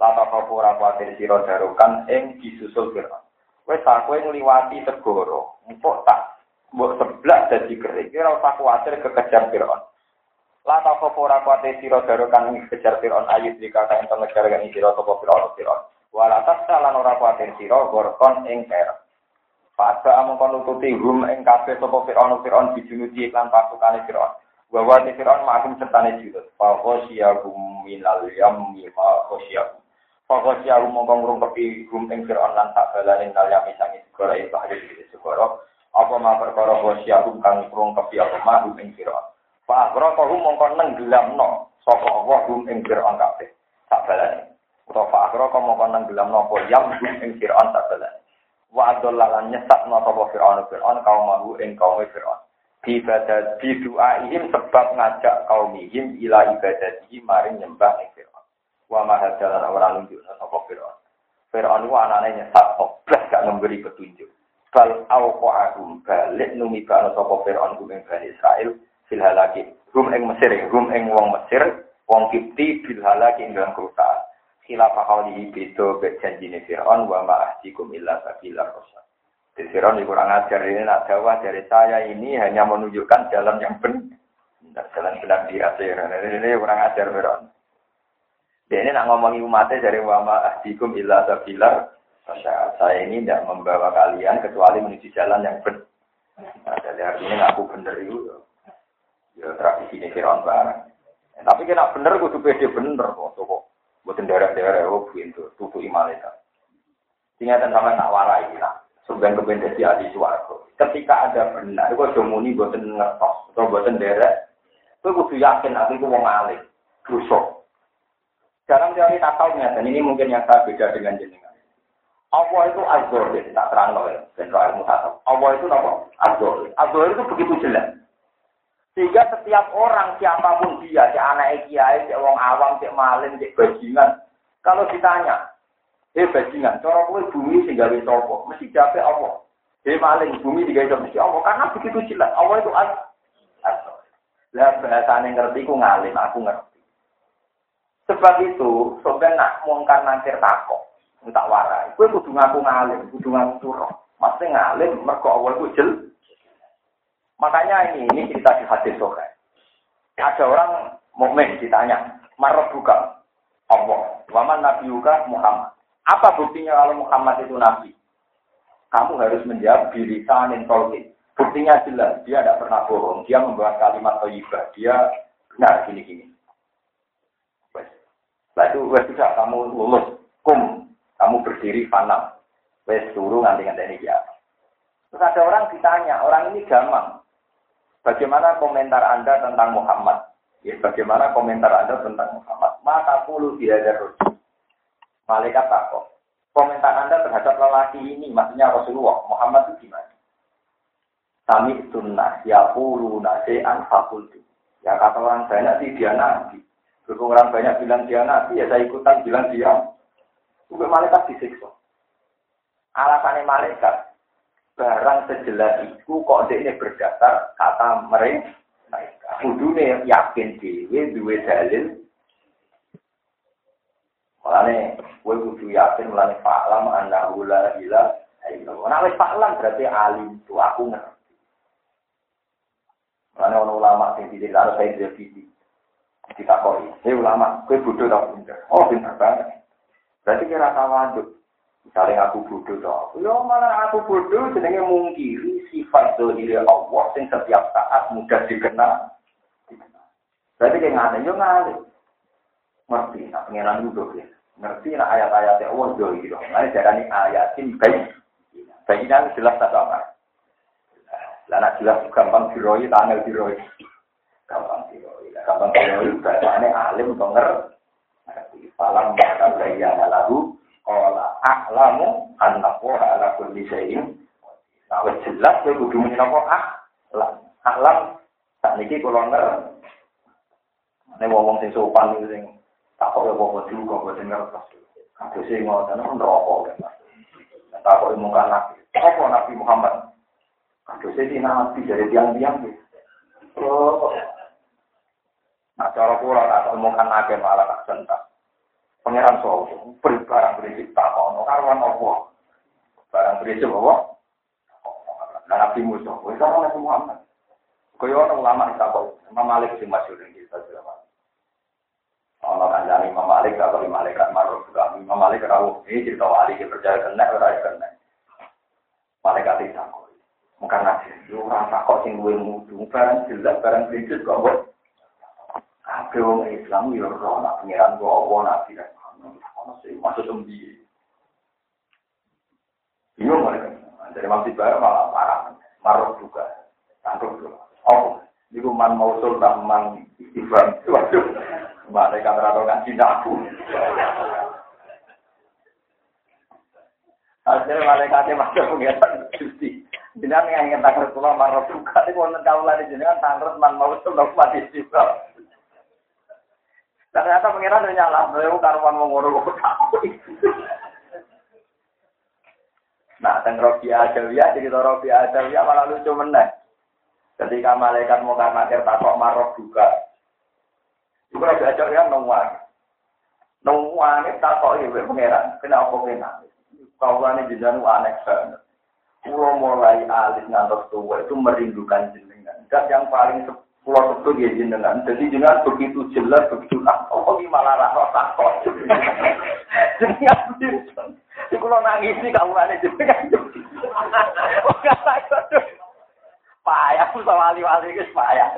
Lata kau ora kuatir sira darukan ing disusul Fir'aun. Wes aku ngliwati segoro, empuk tak mbok sebelah dadi kering. Ora usah kuatir kekejar Fir'aun. Lata kau ora kuatir sira darukan ing kejar Fir'aun ayat dikata enten negara kang sira sapa Fir'aun Fir'aun. Walatas salan ora kuatir sira gorkon ing kerep. Pada amung kon nututi hum ing kabeh sapa Firaun Firaun dijunuti iklan pasukane Firaun. Wa wa Firaun makum sertane judut. Fa khosyahum minal yammi ma khosyahum. Fa khosyahum mongko ngrungkepi hum ing Firaun lan tak balane nal yami sangi bahaya iki segara. Apa ma perkara khosyahum kang ngrungkepi apa ma hum ing Firaun. Fa aghraqahum mongko nenggelamno sapa Allah hum ing Firaun kabeh. Tak balane. Utawa fakro kamu kono gelam nopo yang bum ing Fir'aun sabelan. Wa adolalan nyesat nopo Fir'aun Fir'aun kaum mahu ing kaum Fir'aun. Ibadah di ihim sebab ngajak kaum ihim ila ibadatihi maring nyembah ing Fir'aun. Wa mahadalan orang nunjuk nopo Fir'aun. Fir'aun itu anaknya nyesat, oblas gak memberi petunjuk. Bal awqa'ahum balik numibana sapa Fir'aun kum ing Bani Israel fil halaki. Rum ing Mesir, rum ing wong Mesir, wong Kipti bil halaki ing dalam kerusahaan khilafah qawlihi beda bek janjine Fir'aun wa ma ahdikum illa sabila rasul. Fir'aun kurang ajar ini nak dakwah dari saya ini hanya menunjukkan jalan yang benar. Jalan benar di akhir. Ini kurang ajar Fir'aun. Dia ini nak ngomongi umatnya dari wa ma ahdikum illa sabila saya ini tidak membawa kalian kecuali menuju jalan yang benar. Nah, jadi artinya aku benar itu ya tradisi ini Fir'aun barang. Tapi kena benar, kudu pede bener kok. Bukan daerah-daerah oh pintu tutu imalita. Tinggal sama nak warai lah. Sebenarnya kebenci ahli suaraku. Ketika ada benar, kok jomuni buatan ngertos atau buatan derek, kau kudu yakin aku itu wong alim, rusuk. Dalam teori takalnya, dan ini mungkin yang saya beda dengan jenengan. Allah itu azor, tak terang loh ya, ilmu Allah itu apa? Azor. Azor itu begitu jelas. Sehingga setiap orang, siapa pun dia, si anak kiai, si orang awam, si maling, si bajingan, kalau ditanya, eh bajingan, cara kue bumi sehingga gawe sopo, mesti jawab Allah. Eh maling, bumi digawe mesti Allah, karena begitu jelas. Allah itu azor. Lah yang ngerti, ku ngalim, aku ngerti. Sebab itu, sebenarnya nak mungkar nanti takok tak warai. Kue kudu ngaku ngalim, kudu ngaku turo. Maksudnya ngalim, mereka awal itu jel. Makanya ini, ini cerita di hadis. Ada orang mukmin ditanya, marah buka Allah, waman Nabi juga Muhammad. Apa buktinya kalau Muhammad itu Nabi? Kamu harus menjawab diri sanin tolkin. Buktinya jelas, dia tidak pernah bohong. Dia membawa kalimat toyibah. Dia benar gini-gini. Lalu, sudah kamu lulus. Kum, kamu berdiri panam. Wes suruh nganti nganti ini ya. Terus ada orang ditanya, orang ini gampang. Bagaimana komentar Anda tentang Muhammad? Ya, bagaimana komentar Anda tentang Muhammad? Maka tidak ada Malaikat takut. Komentar Anda terhadap lelaki ini, maksudnya Rasulullah, Muhammad itu gimana? Kami sunnah, ya puluh nase'an fakultu. Ya kata orang banyak sih dia nabi. Berhubung orang banyak bilang dia nabi, ya saya ikutan bilang dia Sampai malaikat disiksa. Alasannya malaikat, barang sejelas itu kok ini berdasar kata mereka. Kudune yakin dewe duwe dalil. Mulane kowe kudu yakin mulane fa'lam annahu la ilaha illallah. Nek wis fa'lam berarti alim tu aku ngerti. Mulane ono ulama sing diceritakan saya Zaidi. Ditakoni, "Hei ulama, kowe bodoh ta pinter?" Oh, pinter banget. Berarti kira tawaduk. Misalnya aku bodoh toh. Ya malah aku bodoh jenenge mungkiri sifat dohiri Allah yang setiap saat mudah dikenal. Berarti kayak ngane yo ngane. Ngerti, nah pengenan duduk ya. Ngerti nah ayat-ayat Allah dohiri. Nah ini ayatin baik. Baiknya jelas tak apa. Lah jelas gampang diroi, tanggal diroi. Gampang diroi. Gampang diroi, bahasanya alim, denger, Falam maka bayyana lahu qala a'lamu annahu ala kulli syai'in. Nah, jelas kowe kudu muni napa a'lam. A'lam sak niki kula nger. Nek wong sing sopan niku sing tak kok apa dulu kok boten ngertos. Kabeh sing ngoten kan rokok kan. Tak kok muka nabi. Muhammad? Kabeh sing nabi dari tiang-tiang Oh. Nah, cara kula tak omongan nabi malah tak sentak. Pangeran Sowo, beri barang berisik tak ono, karuan apa? Barang berisik apa? Nah, Nabi Musa, wis ora Nabi Muhammad. Kaya ono ulama tak kok, Imam Malik sing masyhur ing kita selama. Ono kanjani Imam Malik atau malaikat maruf juga Imam Malik rawuh ini cerita wali dia percaya kena ora kena. Malaikat itu takut. Mungkin nanti, lu rasa kok sing gue mudu, barang jelas, barang prinsip kok Kabeh wong Islam yo ora nak pengiran kok apa nabi kan. Ono sing maksud embi. Iya mereka. Dari masih baru malah parah. Marah juga. Tangkap juga. Oh, itu man mausul dan man istighfar. Waduh. Mereka meratakan cinta aku. Akhirnya malaikatnya masuk pengiran justi. Jangan yang ingin tangkrut pulau marah juga. Ini mau tahu lagi jenengan tangkrut man mausul dan man istighfar. Ternyata pengiran udah nyala, beliau karuan mau ngurus Nah, teng Robi Adawiyah, jadi Robi Adawiyah malah lucu meneh. Ketika malaikat mau karena takok marok juga. Ibu Robi Adawiyah nungwan. Nungwan itu takok ibu pengiran, kenapa pengiran? Kau ini jenengan aneh banget. Pulau mulai alis ngantos tua itu merindukan jenengan. Dan yang paling Pulau sebut ya jenengan. Jadi jenengan begitu jelas, begitu nak. Oh, ini malah rasa takut. Jenengan begitu. Pulau nangis sih kamu ada jenengan. Oh, gak takut. Payah, sama wali-wali itu payah.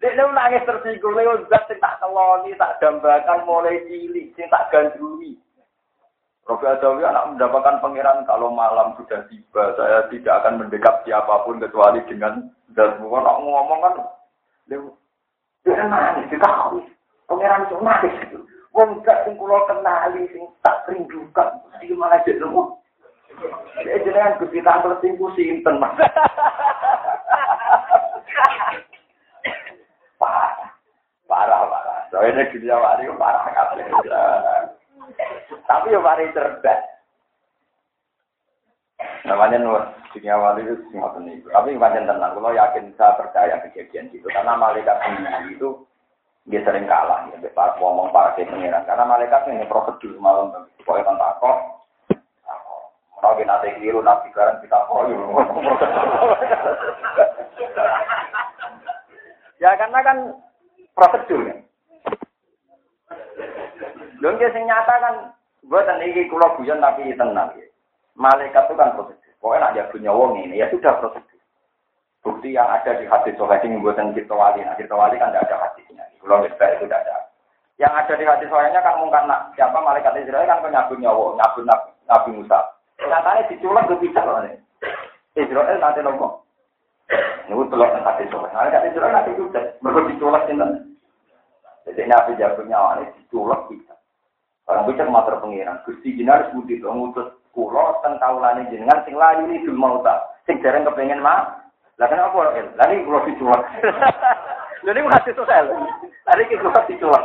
Dia nangis tersinggung, lewat zat yang tak keloni, tak dambakan, mulai cilik, yang tak. Robi Adawi anak mendapatkan pangeran kalau malam sudah tiba, saya tidak akan mendekat siapa pun kecuali dengan dan bukan ngomong kan, dia nangis, kita harus pangeran itu nangis itu. Wong gak sing kenali sing tak rindukan, iki malah jadi lu. Dia jenengan Gusti Tampil sing ku sinten, Mas. Parah. Parah, parah. Soalnya dunia wali parah kabeh. Tapi ya mari cerdas. Namanya nur dunia wali itu semua itu. Tapi macam tenang, kalau yakin saya percaya kejadian itu karena malaikat sendiri itu dia sering kalah ya, para ngomong para pengiran. Karena malaikat ini prosedur malam, pokoknya kan takut. Kalau nanti keliru, sekarang kita kok Ya karena kan prosedur ya. Lalu dia nyata kan Buat ini kulo guyon tapi tenang ya. Malaikat itu kan prosedur. Pokoknya nak jago wong ini ya sudah prosedur. Bukti yang ada di hadis sohail ini buatan kita wali. Nah, kita wali kan tidak ada hadisnya. Kulo kita itu tidak ada. Yang ada di hadis sohailnya kan mungkin nak siapa malaikat Israel kan penyabut nyawa, nyabut nabi, nabi Musa. Nyatanya diculak bisa loh nih. Israel nanti nopo. Ini telur hadis sohail. Malaikat Israel nanti juga mereka diculak ini. Jadi nabi jago nyawa ini diculak bisa. Orang bisa matur pengiran. Gusti jinar budi to ngutus kula teng kaulane jenengan sing layu ini dul mauta. Sing dereng kepengen mah. Lah kenapa el? Lah iki kula dicuwak. Lha niku sosial. Lah iki kula.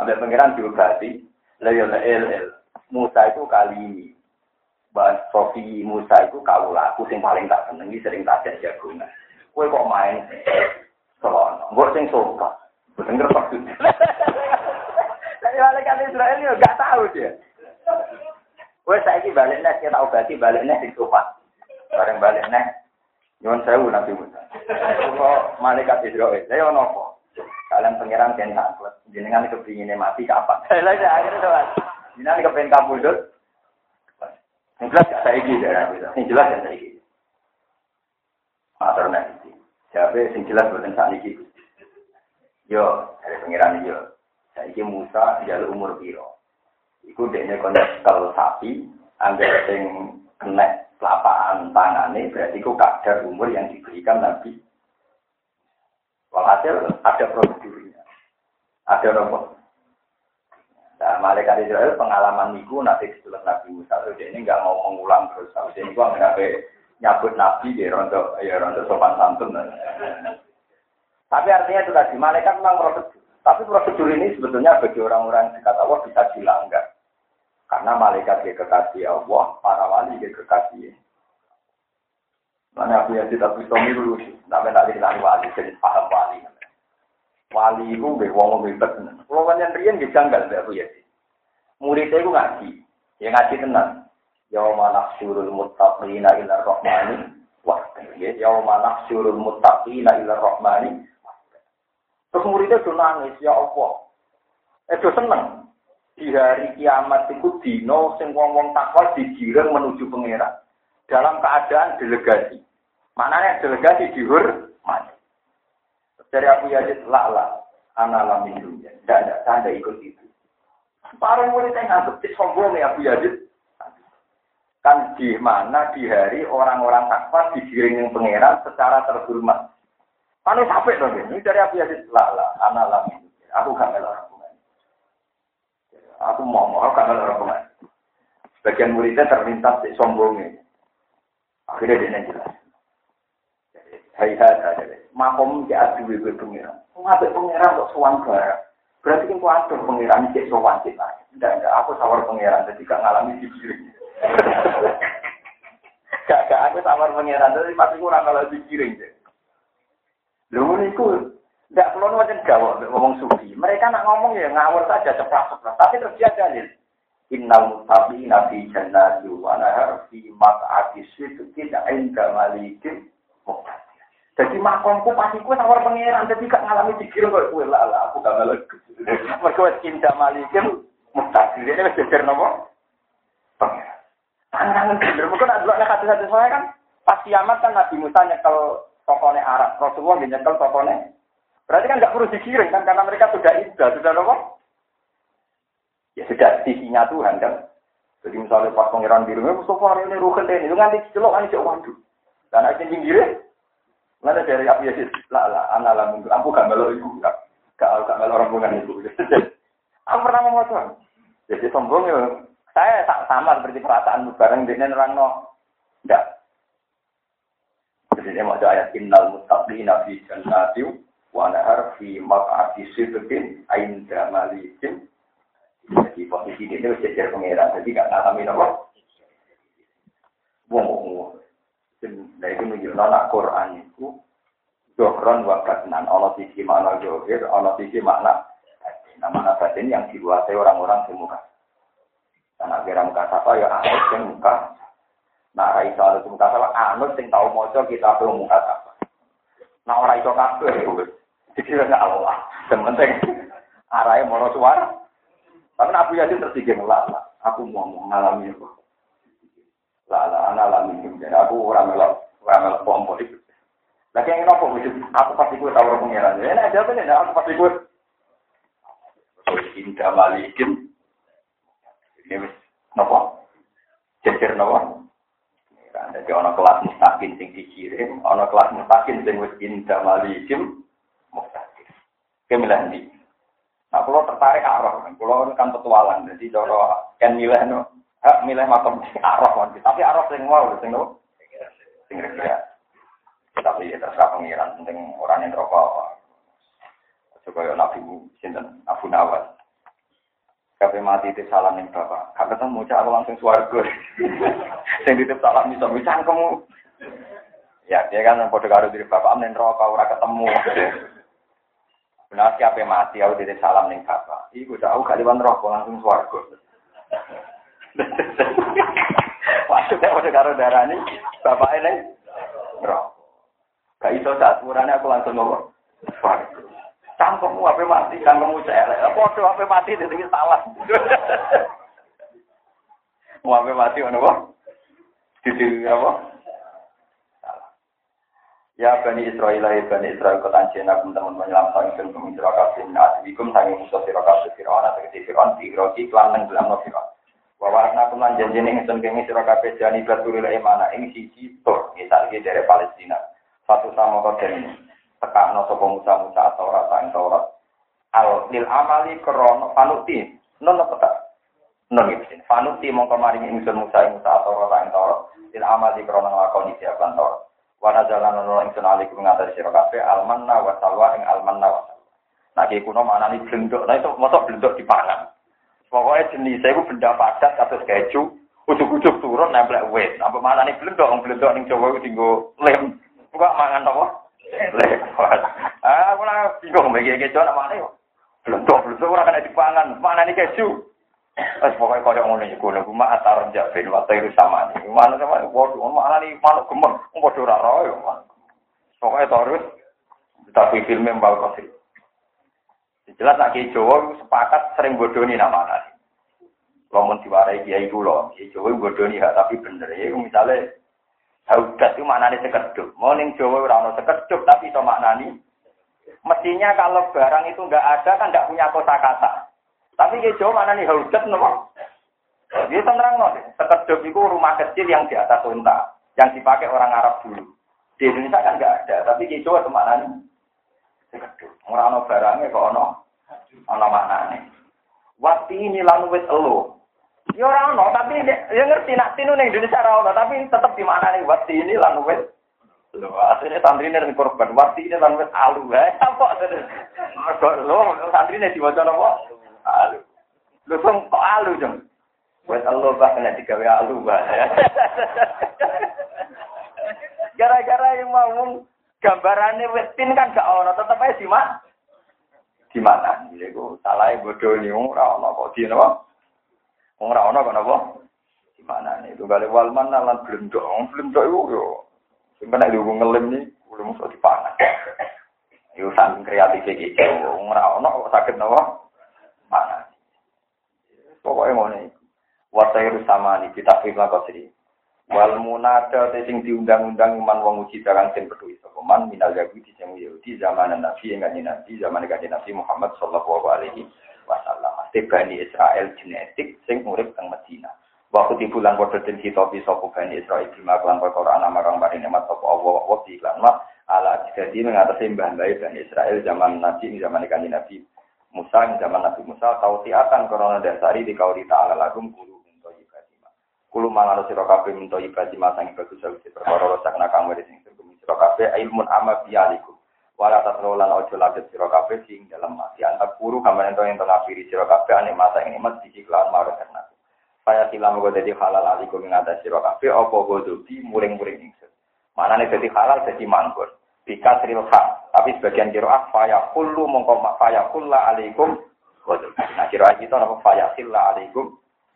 Ada pengiran diobati. Lah ya el el. Musa itu kali ini. Bahas Sofi Musa itu kaula aku sing paling tak senengi sering tak jagungan. Kowe kok main selon. Mbok sing sofa. Bener maksudnya. malaikat Israel ya gak tahu dia. Wes saiki balik nih, kita obati balik nih di sofa. Bareng balik nih, nyuwun sewu nanti Musa. Kok malaikat Israel, saya nopo. Kalian pangeran kan takut. Jenengan kepinginnya mati kapan? Lah ya akhirnya doang. Jenengan kepengen kabudut. Yang jelas gak saya gitu, yang jelas ya saya gitu. Matur nanti. Siapa yang jelas buatan saat ini? Yo, dari pangeran yo. Saiki Musa jalur umur piro. Iku dekne kalau sapi, angger sing kena telapak tangane berarti iku kadar umur yang diberikan Nabi. Walhasil ada prosedurnya. Ada nomor. Nah, malaikat Israel pengalaman niku nanti setelah Nabi Musa itu ini nggak mau mengulang terus. Tapi ini gua nggak nyabut Nabi ya rontok ya rontok sopan santun. Tapi artinya itu tadi malaikat memang prosedur. Tapi prosedur ini sebetulnya bagi orang-orang dekat Allah bisa dilanggar. Karena malaikat dia kekasih Allah, para wali dia kekasih. Mana aku yang tidak bisa sih, tapi nanti kita wali jadi paham wali. Wali itu gue wong ngombe Kalau banyak rian gue janggal aku ya. Muridnya itu ngaji, ya ngaji tenang. Yauma nahsyurul muttaqina ila rahmani wah, yauma nahsyurul muttaqina ila rahmani Terus muridnya tuh nangis, ya Allah. Eh, tuh seneng. Di hari kiamat itu dino sing wong-wong takwa digiring menuju pangeran. Dalam keadaan delegasi. Maknanya delegasi dihur mati. Dari Abu Yazid, lala, analamin dunia. Tidak ada, saya ikut itu. Para muridnya nganggep, sombong ya Abu Yazid. Kan di mana di hari orang-orang takwa digiring pangeran secara terhormat. Kalau sampai dong ini dari Abu Yazid lala, anak lami. Aku gak hubungan. Aku mau mau gak melok hubungan. Sebagian muridnya terlintas di sombongnya. Akhirnya dia jelas. Hai hai hai. Makom di adu ibu pengiran. Ngapain pengiran kok suan barang? Berarti kan kuatur pengiran cek sowan kita. Tidak, tidak. Aku sawar pengiran, jadi gak ngalami dikiring. gak, gak. Aku sawar pengiran, jadi pasti kurang kalau dikiring. Lho niku ndak perlu macam gawa ngomong sufi. Mereka nak ngomong ya ngawur saja cepat-cepat. Tapi terus dia dalil. Innal muttaqina fi jannati wa nahar fi maq'adi sidqin 'inda malikin. Jadi makomku pasti kuwi sawar pangeran dadi gak ngalami dikira kok kowe lah aku gak ngalami. Mergo wis cinta malikin muqtadir. Ini wis jejer nopo? Pangeran. Tangan bener. Ada dua kata-kata saya kan pas kiamat kan Nabi Musa nyekel tokonya Arab. Rasulullah nyekel tokonya. Berarti kan nggak perlu dikirim kan karena mereka sudah ibadah, sudah apa? Ya sudah sisinya Tuhan kan. Jadi misalnya pas pangeran di rumah, Mustafa hari ini rugen ini, itu nganti celok ini cek waduh. Dan akhirnya pinggirnya, mana dari ya sih? Lah lah, anak lah minggu, ampuh gak melok ibu, gak gak gak melok rombongan ibu. Aku pernah ngomong jadi sombong ya. Saya sama seperti perasaan bareng dengan orang no, enggak. Jadi mau ayat innal muttaqina fi jannati wa nahar fi maq'adi sidqin inda malikin jadi posisi ini harus jajar pengeran, jadi gak ngalami apa. Wong wong Nah itu menunjukkan anak Quran itu Dohron wa batnan, ono sisi makna johir, ono sisi makna Nah makna batin yang dikuasai orang-orang di muka. Karena kira muka sapa ya anut yang muka. Nah rai soal muka sapa anut yang tahu mojo kita perlu muka sapa. Nah orang itu kabeh Jadi nggak Allah. Yang penting arahnya mono suara. Tapi Abu Yasin tersikir lah, aku mau mengalami itu. Lah, lah, anak alami ini. Aku orang melok, orang melok kelompok itu. Lagi yang nopo wujud, aku pasti gue tahu orang pengiran. Ya, nah, jawab ini, aku pasti gue. Indah malikin. Ini wis, nopo? Jejer nopo? Jadi ono kelas mustaqim sing dikirim, ono kelas mustaqim sing wis indah malikin, mustaqim. Kemilah ini. Nah, kalau tertarik arah, kalau kan petualang, jadi kalau kan milih no, hak milih makam arah wanti, tapi arah sing wow, sing no, sing kira Tapi ya terserah pengiran, penting orang yang rokok. Ya Nabi Sinten, Abu Nawas. Kafe mati itu salam nih bapak. Kakak ketemu cak aku langsung suarga. Sing ditip salam bisa bisa kamu. Ya dia kan podo karo diri bapak amin rokok ora ketemu. Benar siapa mati, aku titip salam nih bapak. Iku aku kaliwan rokok langsung suarga. Maksudnya udah karo darah ini, bapak ini rokok. Gak iso saat murane aku langsung ngomong. Cangkemmu apa mati, cangkemmu celek. Podo apa mati, ini salah. Mau apa mati, apa? Di apa? Ya Bani Israel, ya Bani Israel, kota Cina, teman-teman menyelamatkan ingsun kami sira kabeh adikum sange musuh sira kabeh Firaun atau kete Firaun digrogi klan nang dalam Firaun. Wa warna kulan janjene ingsun kami sira kabeh jani baturil emana ing siji tur misal iki dari Palestina. Satu sama koden tekakno sapa Musa Musa atau ing Taurat. Al lil amali krono panuti non apa tak? Non iki. Panuti mongko maring ingsun Musa Musa atau ing Taurat. Lil amali krono nglakoni siapan Taurat. Jalan nono ingsun alikum ngatasi sira kabeh almanna wa salwa ing almanna wa salwa. Nah ki kuno maknane blendok. Nah itu mosok blendok dipangan. Pokoknya jenis itu benda padat kados keju, ujuk-ujuk turun nempel wet. Apa mana nih blendok? Blendok ning Jawa itu tinggal lem. Buka mangan apa? Ah, lah bingung begi begi jual apa nih? Belum tuh, belum tuh. Orang kena dipangan, mana nih keju? Terus pokoknya kau yang ngomongin gue, gue mah atar jabin, waktu itu sama nih. Mana sama? Waduh, mana nih? Mana gemer? Mau curah roh ya, mah. Pokoknya terus, tapi filmnya mbak kosi. Jelas lagi Jawa oh, sepakat sering bodoni nih nama nih. Lo diwarai kiai gue loh, kiai Jawa bodoh nih, tapi bener ya, misalnya Haudat itu maknanya sekedup. Mau ning Jawa ora sekedup tapi itu maknani. Mestinya kalau barang itu nggak ada kan nggak punya kosakata. Tapi ke Jawa mana nih haudat nopo? Dia terang nopo. Sekedop itu rumah kecil yang di atas unta, yang dipakai orang Arab dulu. Di Indonesia kan nggak ada, tapi ke Jawa itu mana nih? Sekedop. Orang barangnya kok ono mana nih? Waktu ini wes elo. Ya orang ono, tapi dia ngerti nak tinu nih Indonesia orang tapi tetap di mana nih? Waktu ini wes Loh, akhirnya santri ini korban. Waktu ini wes alu. Apa? Loh, santri ini diwajah apa? alu. Lu kok kok alu dong? Buat Allah bah kena digawe alu bah. Gara-gara yang mau gambarannya wetin kan gak ono, tetep aja di mana? Di mana? Iku salah bodoh nih, ora ono kok di napa? Ora ono kok napa? Di mana nih? Itu kali wal mana lan blendok, blendok itu yo. Sing kena diugung ngelem nih, udah musuh dipangan. Yo saking kreatif iki, ora ono kok sakit napa? mana. Pokoknya mau nih. Wasairu sama nih kita firman kau sendiri. Wal munada sing diundang-undang iman wong uji darang sing peduli sokoman minal Yahudi sing Yahudi zaman Nabi yang kanjeng Nabi zaman kanjeng Nabi Muhammad sallallahu alaihi wasallam. Mesti Bani Israel genetik sing urip teng Medina. Waktu di bulan padha den hitopi sapa Bani Israil bima kelan perkara ana marang mari nikmat sapa Allah wa di lan ma ala jadi mengatasi mbah mbah Bani Israel zaman Nabi zaman kanjeng Nabi Musa zaman Nabi Musa tau tiatan korona dasari di kauli ta'ala lagum kulu minto ibadima. Kulu mangan sira kabeh minto ibadima sangi bagus sawise perkara rosakna kamu di sing sing sira kabeh ilmun ama bialikum. Wala tasrolan ojo ladet sira kabeh sing dalam mati antar puru kamane ento ento ngafiri sira kabeh ane masa ini mas dikiklan marang karena saya silam gue jadi halal aliku mengatasi siro kafe opo godobi muring-muring ingsun. Mana nih jadi halal jadi manggur bika sril tapi sebagian kiroah faya kullu mongko faya kulla godobi nah kiroah itu apa faya silla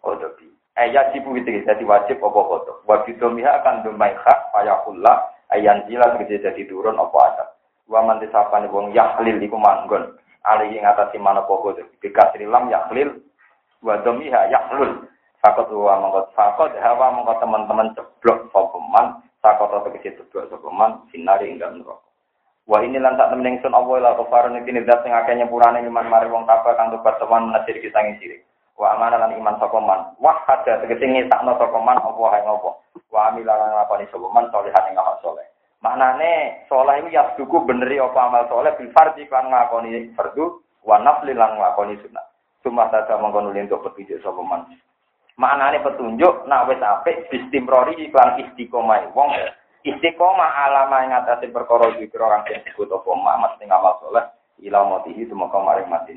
godobi eh ya cipu itu jadi wajib opo godob wajib domiha akan domai hak faya kulla. Ayan jila jadi turun opo ada wa manti sapa nih wong yahlil iku manggon alihi ngatasi mana opo godobi bika srilam yahlil wa domiha yahlul Sakot wa mongkot sakot hawa mongkot teman-teman ceblok sopeman sakot atau kecil ceblok sopeman sinari hingga neraka. Wah ini lantak temen sun Allah la kefaran iki nidat sing akeh nyepurane iman mari wong kapa kang tobat teman menasir kita ngin sirik. Wa amanah lan iman sopeman. Wah ada tegese ngisakno sopeman apa hae ngopo. Wa amila lan ngakoni sopeman solihan ing amal soleh. Maknane soleh itu ya duku beneri apa amal soleh bil fardhi kan ngakoni fardu wa nafli lan ngakoni sunat. Cuma saja mengkono untuk petunjuk sopeman. Maknane petunjuk nak wis apik istimrori iklan istiqomah wong istiqomah alama ing atase perkara iki kira kang disebut apa mak mesti ngamal saleh ila mati itu maka maring mati